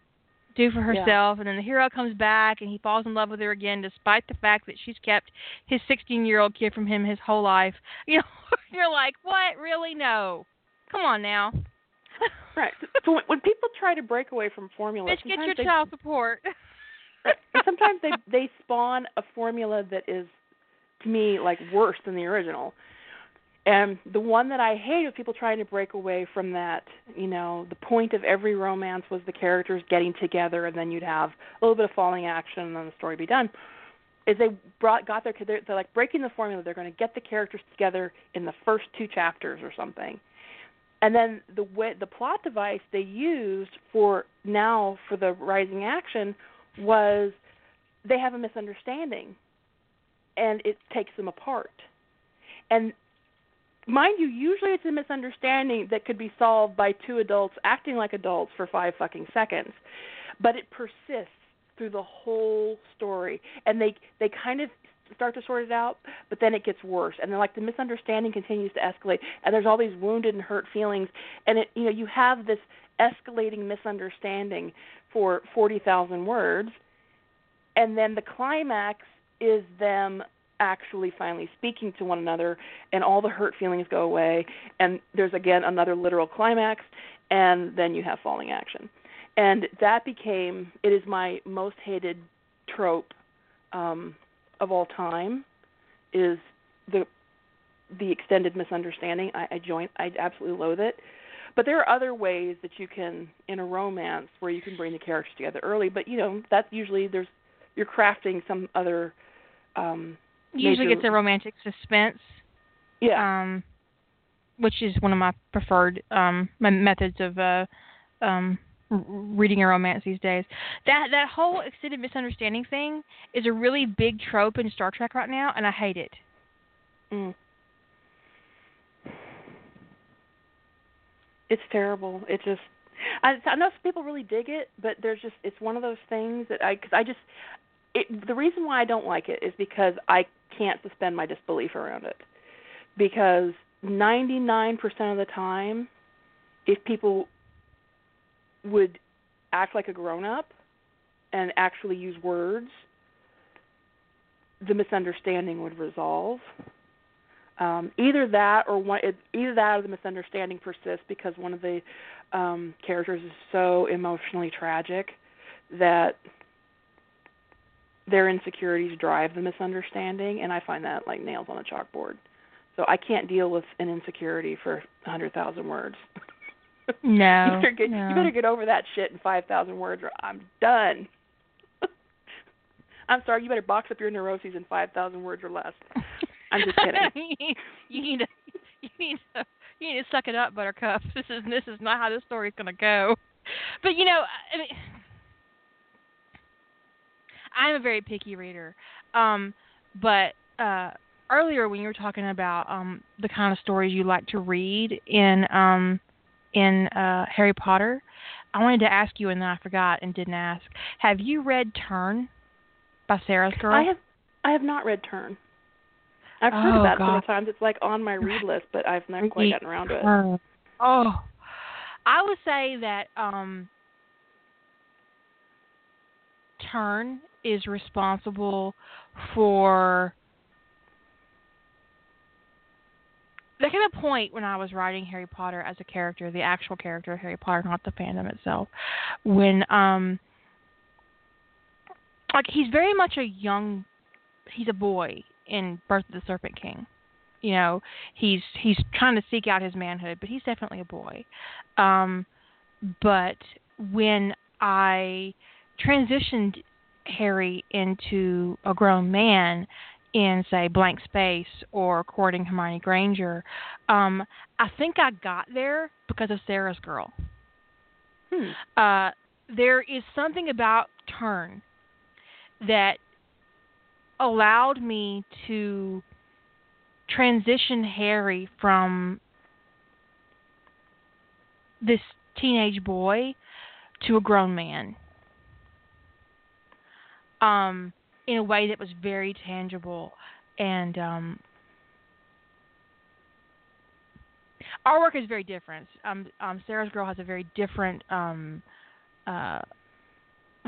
do for Yeah. herself. And then the hero comes back and he falls in love with her again, despite the fact that she's kept his 16-year-old kid from him his whole life. You know, you're like, what? Really? No. Come on now. right. So when, people try to break away from formula, Bitch, get your they, child support. sometimes they they spawn a formula that is to me like worse than the original. And the one that I hate is people trying to break away from that. You know, the point of every romance was the characters getting together, and then you'd have a little bit of falling action, and then the story be done. Is they brought got their they're, they're like breaking the formula. They're going to get the characters together in the first two chapters or something, and then the way the plot device they used for now for the rising action was they have a misunderstanding, and it takes them apart. And mind you, usually it's a misunderstanding that could be solved by two adults acting like adults for five fucking seconds, but it persists through the whole story, and they they kind of start to sort it out, but then it gets worse, and then like the misunderstanding continues to escalate, and there's all these wounded and hurt feelings, and it you know you have this escalating misunderstanding for forty thousand words, and then the climax is them actually finally speaking to one another and all the hurt feelings go away and there's again another literal climax and then you have falling action. And that became it is my most hated trope um of all time is the the extended misunderstanding. I i join i absolutely loathe it. But there are other ways that you can in a romance where you can bring the characters together early but you know that's usually there's you're crafting some other um Usually major- gets a romantic suspense, yeah um, which is one of my preferred um my methods of uh um reading a romance these days. That that whole extended misunderstanding thing is a really big trope in Star Trek right now, and I hate it. Mm. It's terrible. It just I, I know some people really dig it, but there's just it's one of those things that I because I just it the reason why I don't like it is because I can't suspend my disbelief around it. Because 99% of the time if people would act like a grown up and actually use words the misunderstanding would resolve. Um, either that or one, it, either that or the misunderstanding persists because one of the um, characters is so emotionally tragic that their insecurities drive the misunderstanding, and I find that like nails on a chalkboard. So I can't deal with an insecurity for a hundred thousand words. No, you better get no. you better get over that shit in five thousand words, or I'm done. I'm sorry, you better box up your neuroses in five thousand words or less. I'm just kidding. you need to you need to you need to suck it up, Buttercup. This is this is not how this story's gonna go. But you know, I mean, I'm a very picky reader. Um, but uh, earlier when you were talking about um, the kind of stories you like to read in um, in uh, Harry Potter, I wanted to ask you, and then I forgot and didn't ask. Have you read Turn by Sarah Girl? I have I have not read Turn. I've heard Oh, about it God. several times. It's like on my read list, but I've never quite gotten around to it. Oh, I would say that um, Turn is responsible for. There came a point when I was writing Harry Potter as a character, the actual character of Harry Potter, not the fandom itself, when um, like he's very much a young, he's a boy in Birth of the Serpent King you know he's he's trying to seek out his manhood but he's definitely a boy um but when i transitioned harry into a grown man in say blank space or courting hermione granger um i think i got there because of sara's girl Hmm. uh there is something about turn that allowed me to transition Harry from this teenage boy to a grown man um in a way that was very tangible. And um our work is very different. Um um sara's girl has a very different um uh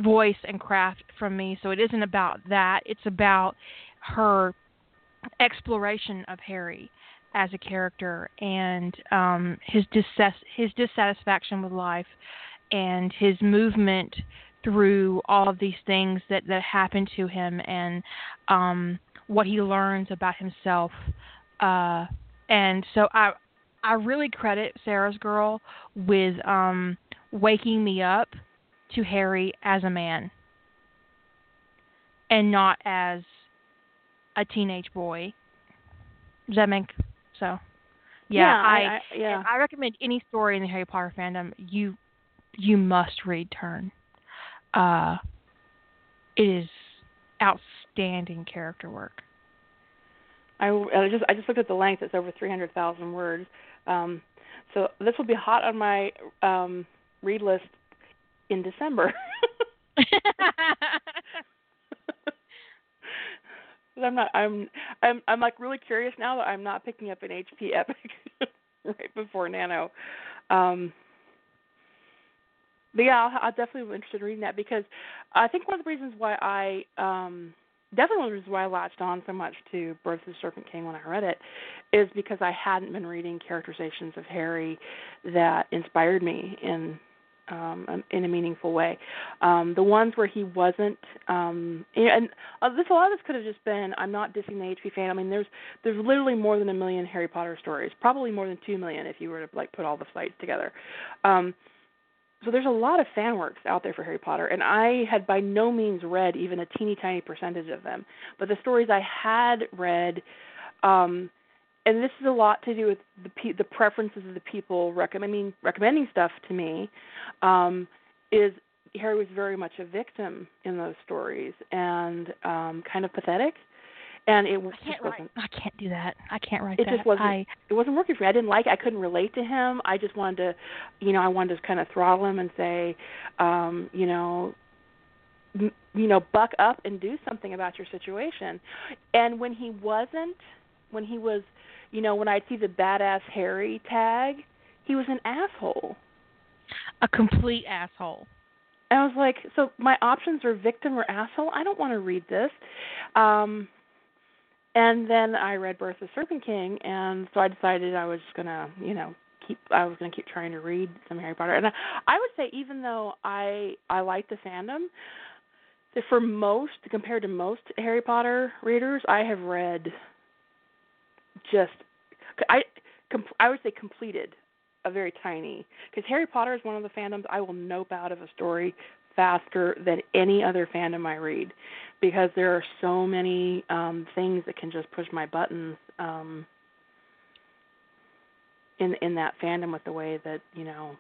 voice and craft from me. So it isn't about that. It's about her exploration of Harry as a character and um his his dissatisfaction with life and his movement through all of these things that that happen to him and um what he learns about himself uh and so i i really credit sara's girl with um waking me up to harry as a man and not as a teenage boy does that make so yeah, yeah i, I, yeah. I recommend any story in the harry potter fandom you you must read turn uh, it is outstanding character work. I, I just I just looked at the length. It's over 300,000 words. Um, so this will be hot on my um, read list in December. I'm not. I'm. I'm. I'm like really curious now that I'm not picking up an HP Epic right before Nano. Um, but yeah, I'll, I'll definitely be interested in reading that because I think one of the reasons why I um definitely one of the reasons why I latched on so much to Birth of the Serpent King when I read it is because I hadn't been reading characterizations of Harry that inspired me in um in a meaningful way. Um the ones where he wasn't um and uh, this a lot of this could have just been I'm not dissing the HP fan. I mean there's there's literally more than a million Harry Potter stories. Probably more than 2 million if you were to like put all the sites together. Um so there's a lot of fan works out there for Harry Potter, and I had by no means read even a teeny tiny percentage of them. But the stories I had read, um, and this is a lot to do with the pe- the preferences of the people recommending recommending stuff to me, um, is Harry was very much a victim in those stories and um, kind of pathetic and it I can't just wasn't. Write, I can't do that. I can't write It that. just wasn't. I, it wasn't working for me. I didn't like. It. I couldn't relate to him. I just wanted to, you know, I wanted to kind of throttle him and say, um, you know, m- you know, buck up and do something about your situation. And when he wasn't, when he was, you know, when I'd see the badass Harry tag, he was an asshole. a complete asshole. And I was like, so my options are victim or asshole. I don't want to read this. Um and then I read Birth of the Serpent King, and so I decided I was gonna, you know, keep. I was gonna keep trying to read some Harry Potter, and I, I would say even though I I like the fandom, that for most compared to most Harry Potter readers, I have read just I I would say completed a very tiny because Harry Potter is one of the fandoms I will nope out of a story faster than any other fandom I read because there are so many um things that can just push my buttons um in in that fandom with the way that, you know,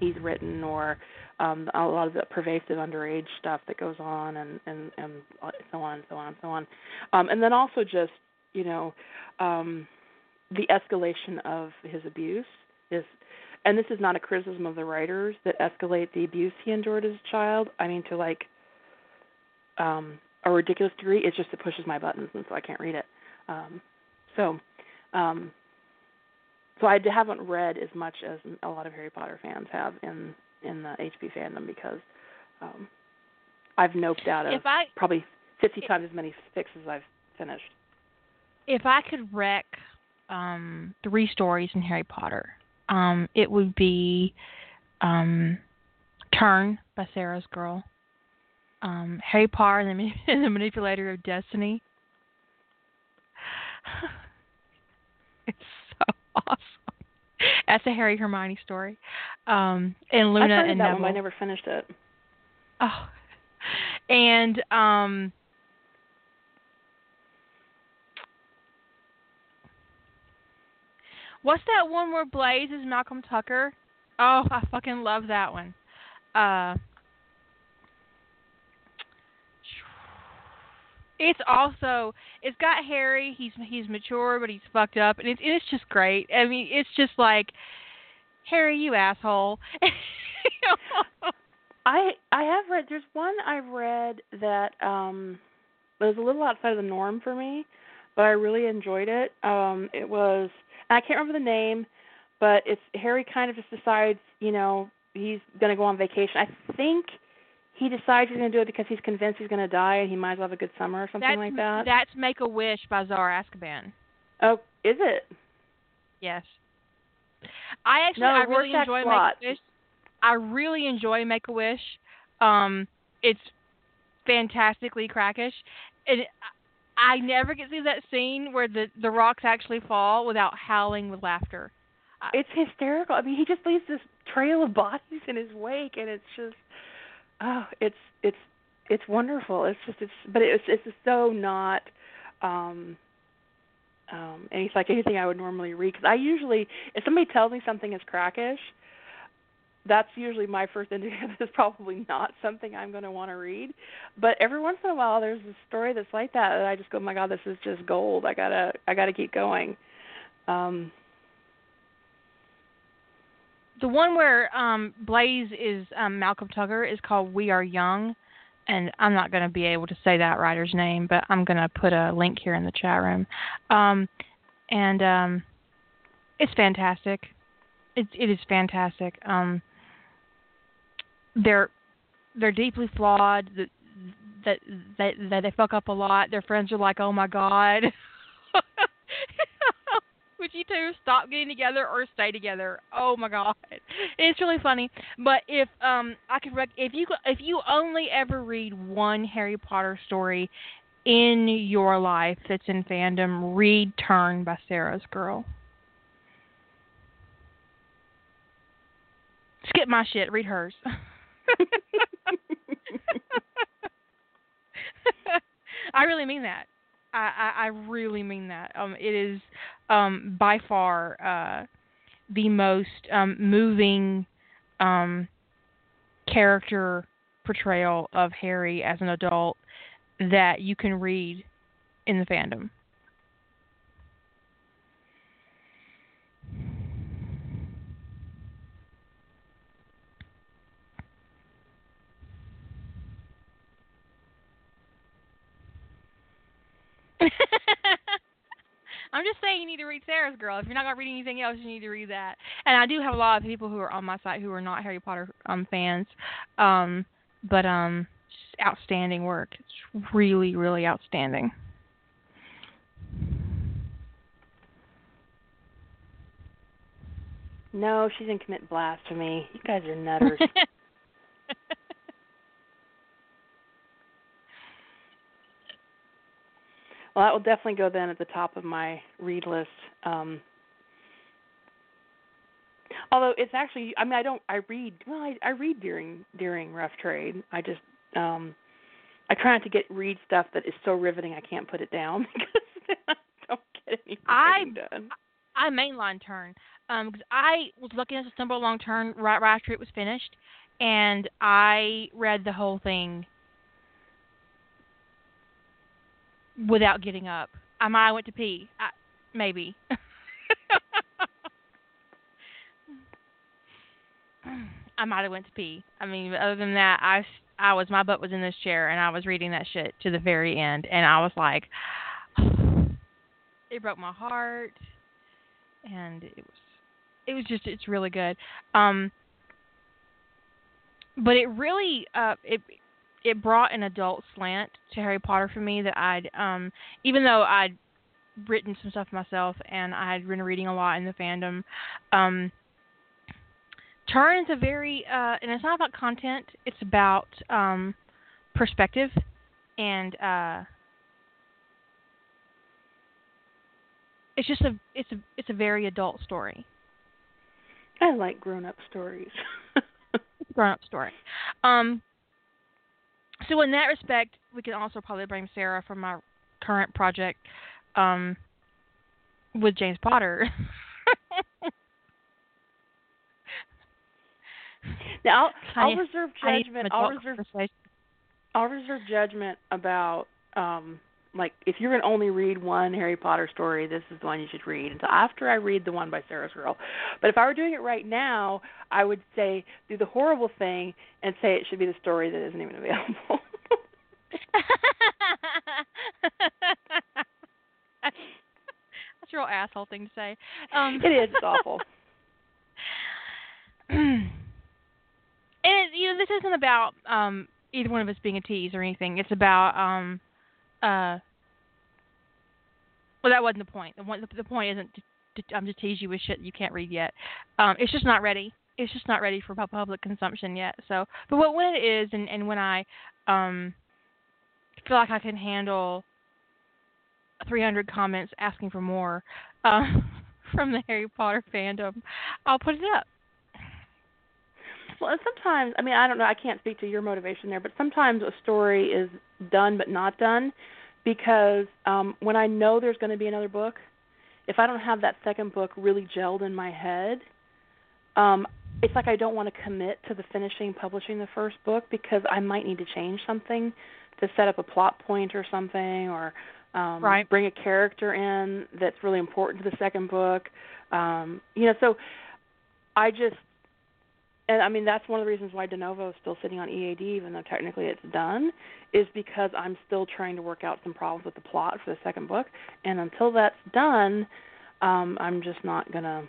he's written or um a lot of the pervasive underage stuff that goes on and and and so on and so on and so on. Um and then also just, you know, um the escalation of his abuse is and this is not a criticism of the writers that escalate the abuse he endured as a child. I mean to like um a ridiculous degree. It's just it pushes my buttons and so I can't read it. Um so um so I haven't read as much as a lot of Harry Potter fans have in in the HP fandom because um I've noped out of If I probably 50 times as many fixes as I've finished. if I could wreck um three stories in Harry Potter, um it would be um Turn by Sara's Girl, um Harry Potter and the, Man- the Manipulator of Destiny. it's so awesome. That's a Harry Hermione story. Um and I Luna started and that Neville. one, I never finished it. Oh. And um What's that one where Blaise is Malcolm Tucker? Oh, I fucking love that one. Uh It's also it's got Harry, he's he's mature but he's fucked up and it's it's just great. I mean, it's just like Harry, you asshole. I I have read there's one I read that um was a little outside of the norm for me, but I really enjoyed it. Um it was I can't remember the name, but it's Harry kind of just decides, you know, he's to go on vacation. I think he decides he's going to do it because he's convinced he's going to die and he might as well have a good summer or something that's like that. that's Make a Wish by Zara Azkaban. Oh, is it? Yes. I actually No, I really enjoy plot. Make a Wish. I really enjoy Make a Wish. Um, it's fantastically crackish, and I I never get to see that scene where the the rocks actually fall without howling with laughter. It's hysterical. I mean, he just leaves this trail of bodies in his wake, and it's just, oh, it's it's it's wonderful. It's just it's, but it's it's so not. um um it's like anything I would normally read because I usually if somebody tells me something is crackish, that's usually my first indicator that it's probably not something I'm going to want to read. But every once in a while, there's a story that's like that, and I just go, "Oh my God, this is just gold! I gotta, I gotta keep going." Um, The one where um Blaise is um Malcolm Tucker is called We Are Young, and I'm not going to be able to say that writer's name, but I'm going to put a link here in the chat room. Um, and um, it's fantastic. It it is fantastic. Um, they're they're deeply flawed. That that that that they fuck up a lot. Their friends are like, "Oh my god." You two stop getting together or stay together? Oh my god, it's really funny. But if um I could rec- if you if you only ever read one Harry Potter story in your life that's in fandom, read Turn by Sara's Girl. Skip my shit, read hers. I really mean that. I, I, I really mean that. Um, it is um, by far uh, the most um, moving um, character portrayal of Harry as an adult that you can read in the fandom. I'm just saying you need to read Sara's Girl. If you're not gonna read anything else, you need to read that. And I do have a lot of people who are on my site who are not Harry Potter um fans. Um but um outstanding work. It's really, really outstanding. no, she didn't commit blasphemy. You guys are nutters. Well, that will definitely go then at the top of my read list. Um, although it's actually, I mean, I don't. I read. Well, I, I read during during rough trade. I just, um, I try not to get read stuff that is so riveting I can't put it down because then I don't get anything I- done. I mainline turn um because I was lucky enough to stumble along turn right, right after it was finished, and I read the whole thing without getting up. I might have went to pee, I, maybe. I might have went to pee. I mean, other than that, I I was my butt was in this chair and I was reading that shit to the very end, and I was like, it broke my heart and it was it was just it's really good um but it really uh it it brought an adult slant to Harry Potter for me that I'd um even though I'd written some stuff myself and I had been reading a lot in the fandom um Turn is a very uh and it's not about content it's about um perspective and uh it's just a it's a it's a very adult story. I like grown up stories. It's a grown up story. Um so in that respect we can also probably blame Sarah for my current project um with James Potter. now I'll, I'll reserve judgment. I'll reserve. I'll reserve judgment about um like if you're gonna only read one Harry Potter story, this is the one you should read And so after I read the one by Sara's Girl. But if I were doing it right now, I would say do the horrible thing and say it should be the story that isn't even available. That's a real asshole thing to say. Um, it is. It's awful. and it, you know, this isn't about um either one of us being a tease or anything. It's about um uh well that wasn't the point. The one the, the point isn't to to, um, to tease you with shit you can't read yet. Um, it's just not ready. It's just not ready for public consumption yet. So, but what, when it is, and, and when I um, feel like I can handle 300 comments asking for more uh, from the Harry Potter fandom, I'll put it up. Well, sometimes, I mean, I don't know, I can't speak to your motivation there, but sometimes a story is done but not done because um when I know there's going to be another book, if I don't have that second book really gelled in my head, um it's like I don't want to commit to the finishing publishing the first book because I might need to change something to set up a plot point or something or um right. bring a character in that's really important to the second book. Um you know, so I just and I mean that's one of the reasons why De Novo is still sitting on EAD, even though technically it's done, is because I'm still trying to work out some problems with the plot for the second book, and until that's done, um, I'm just not gonna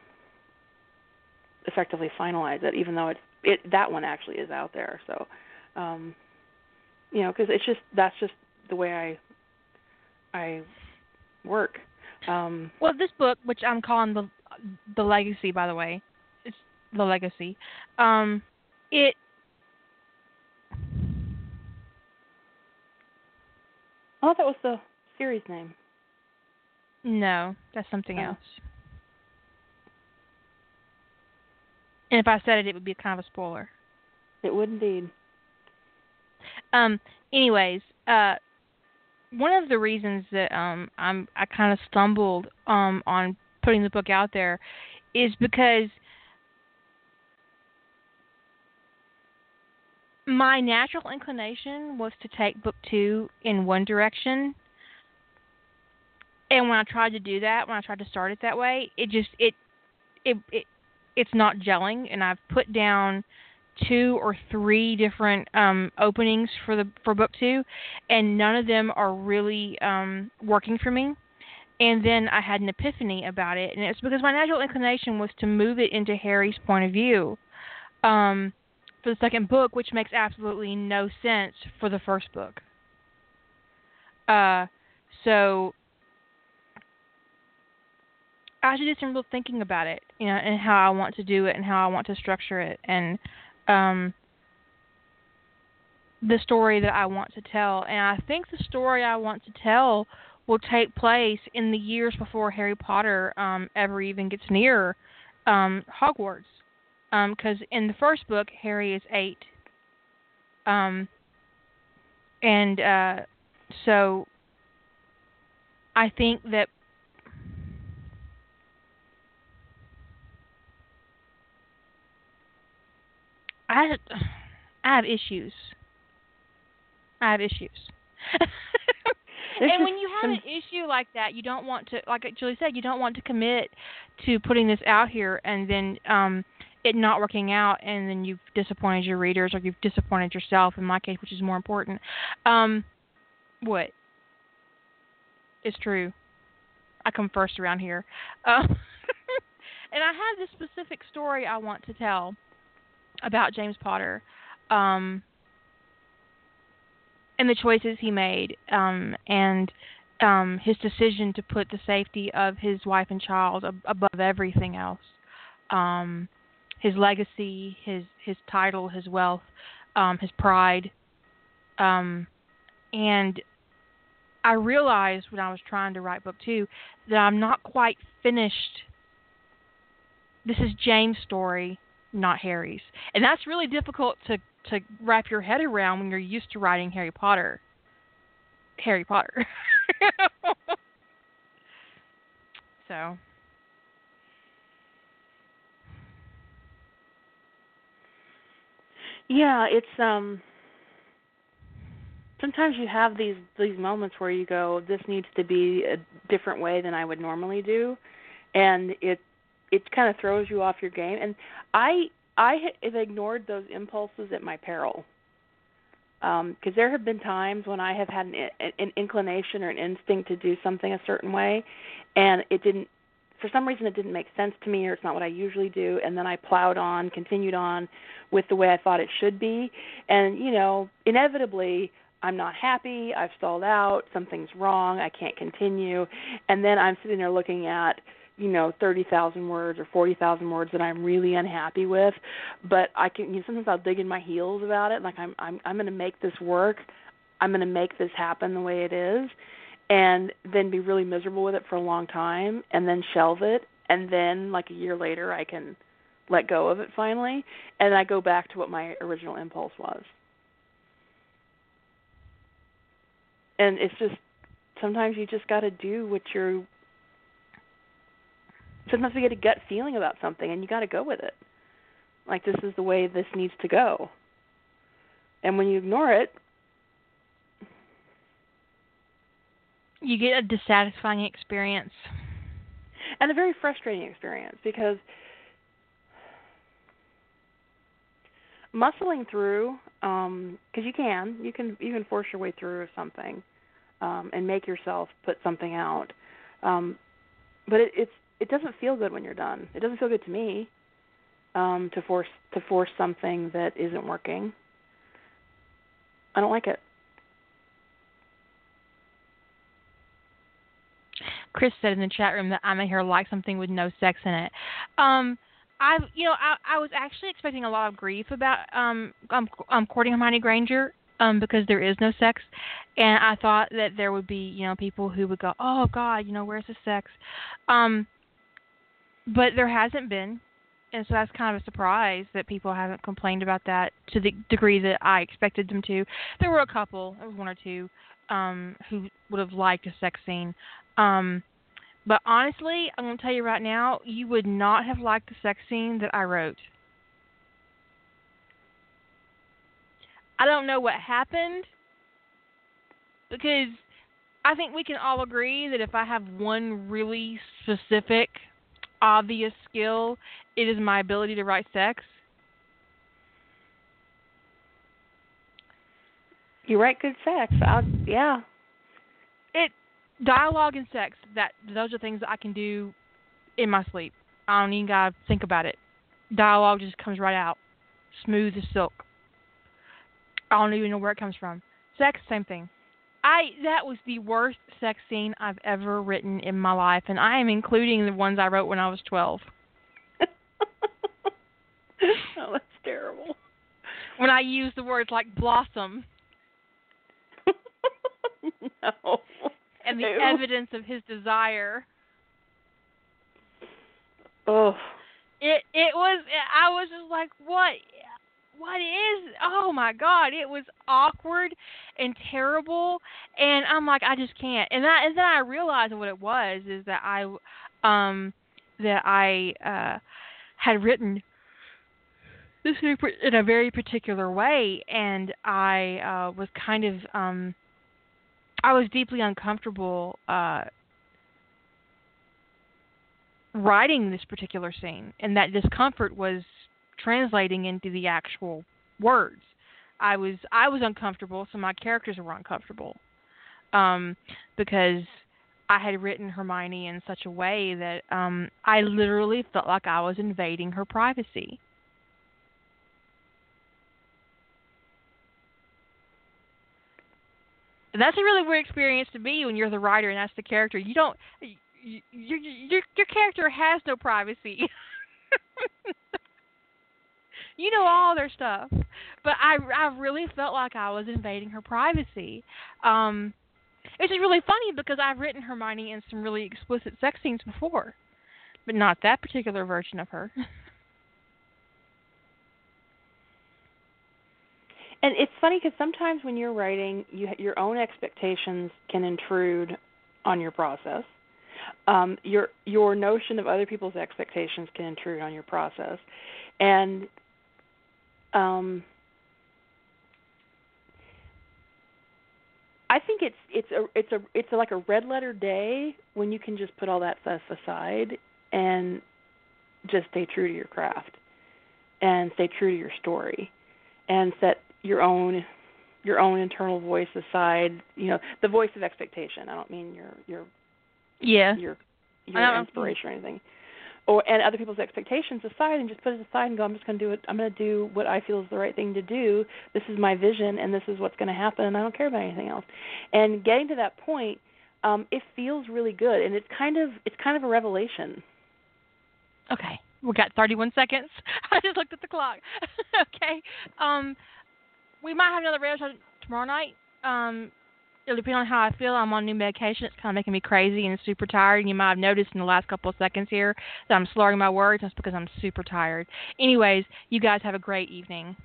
effectively finalize it, even though it's it that one actually is out there. So, um, you know, because it's just that's just the way I I work. Um, well, this book, which I'm calling the the legacy, by the way, the legacy. Um, it oh, that was the series name. No, that's something Oh. else. And if I said it, it would be kind of a spoiler. It would indeed. Um. Anyways, uh, one of the reasons that um I'm I kind of stumbled um on putting the book out there is because my natural inclination was to take book two in one direction. And when i tried to do that when i tried to start it that way it just it it, it it's not gelling. And i've put down two or three different um openings for the for book two and none of them are really um working for me. And then i had an epiphany about it and it's because my natural inclination was to move it into harry's point of view. Um for the second book, which makes absolutely no sense for the first book. Uh, so I to do some real thinking about it, you know, and how I want to do it and how I want to structure it, and um, the story that I want to tell. And I think the story I want to tell will take place in the years before Harry Potter um, ever even gets near um, Hogwarts because um, in the first book Harry is eight, um, and uh, so I think that I I have issues. I have issues. and when you have an issue like that, you don't want to, like Julie said, you don't want to commit to putting this out here and then um it not working out and then you've disappointed your readers or you've disappointed yourself in my case which is more important um what is true i come first around here. Um and i have this specific story i want to tell about james potter um and the choices he made um and um his decision to put the safety of his wife and child ab- above everything else um his legacy, his his title, his wealth, um, his pride, um, and I realized when I was trying to write book two that I'm not quite finished. This is James' story, not Harry's, and that's really difficult to to wrap your head around when you're used to writing Harry Potter. Harry Potter. so Yeah, it's um sometimes you have these these moments where you go this needs to be a different way than I would normally do and it it kind of throws you off your game and I I have ignored those impulses at my peril. Um because there have been times when I have had an, an inclination or an instinct to do something a certain way and it didn't for some reason it didn't make sense to me or it's not what I usually do and then I plowed on, continued on with the way I thought it should be and you know, inevitably I'm not happy, I've stalled out, something's wrong, I can't continue and then I'm sitting there looking at you know thirty thousand words or forty thousand words that I'm really unhappy with, but I can you know, sometimes I'll dig in my heels about it. Like I'm I'm I'm going to make this work. I'm going to make this happen the way it is, and then be really miserable with it for a long time, and then shelve it, and then like a year later I can let go of it finally, and I go back to what my original impulse was. And it's just sometimes you just got to do what you're sometimes we get a gut feeling about something and you got to go with it. Like this is the way this needs to go. And when you ignore it, you get a dissatisfying experience. And a very frustrating experience because muscling through um because you can you can you can force your way through something um and make yourself put something out. Um but it it's it doesn't feel good when you're done. It doesn't feel good to me um to force to force something that isn't working. I don't like it Chris said in the chat room that I'm a here like something with no sex in it. Um, I've you know I I was actually expecting a lot of grief about um um, um courting Hermione Granger um because there is no sex, and I thought that there would be you know people who would go oh God you know where's the sex, um, but there hasn't been, and so that's kind of a surprise that people haven't complained about that to the degree that I expected them to. There were a couple, there was one or two, um, who would have liked a sex scene. Um, but honestly, I'm going to tell you right now, you would not have liked the sex scene that I wrote. I don't know what happened because I think we can all agree that if I have one really specific, obvious skill, it is my ability to write sex. you write good sex i yeah dialogue and sex that those are things that I can do in my sleep. I don't even gotta think about it. Dialogue just comes right out, smooth as silk. I don't even know where it comes from. Sex, same thing. I that was the worst sex scene I've ever written in my life, and I am including the ones I wrote when I was twelve. oh that's terrible When I use the words like blossom no and the Ew. evidence of his desire. oh It it was I was just like what what is oh my god it was awkward and terrible and I'm like I just can't and that and then I realized what it was is that I um that I uh had written this in a- in a very particular way and I uh was kind of um I was deeply uncomfortable uh writing this particular scene and that discomfort was translating into the actual words. I was I was uncomfortable, so my characters were uncomfortable. Um because I had written Hermione in such a way that um I literally felt like I was invading her privacy. And that's a really weird experience to be when you're the writer and that's the character. You don't y- your your your character has no privacy. you know all their stuff, but I I really felt like I was invading her privacy. Um, it's just really funny because I've written Hermione in some really explicit sex scenes before, but not that particular version of her. and it's funny because sometimes when you're writing you your own expectations can intrude on your process. Um your your notion of other people's expectations can intrude on your process. And um I think it's it's a it's a it's a, like a red letter day when you can just put all that stuff aside and just stay true to your craft and stay true to your story and set your own your own internal voice aside you know the voice of expectation i don't mean your your yeah. your your inspiration or anything or and other people's expectations aside and just put it aside and go i'm just going to do it i'm going to do what i feel is the right thing to do this is my vision and this is what's going to happen and i don't care about anything else and getting to that point um, it feels really good, and it's kind of it's kind of a revelation. Okay, we got 31 seconds. I just looked at the clock. okay, um, we might have another radio show tomorrow night. Um, it'll depend on how I feel. I'm on new medication. It's kind of making me crazy and super tired. And you might have noticed in the last couple of seconds here that I'm slurring my words. That's because I'm super tired. Anyways, you guys have a great evening.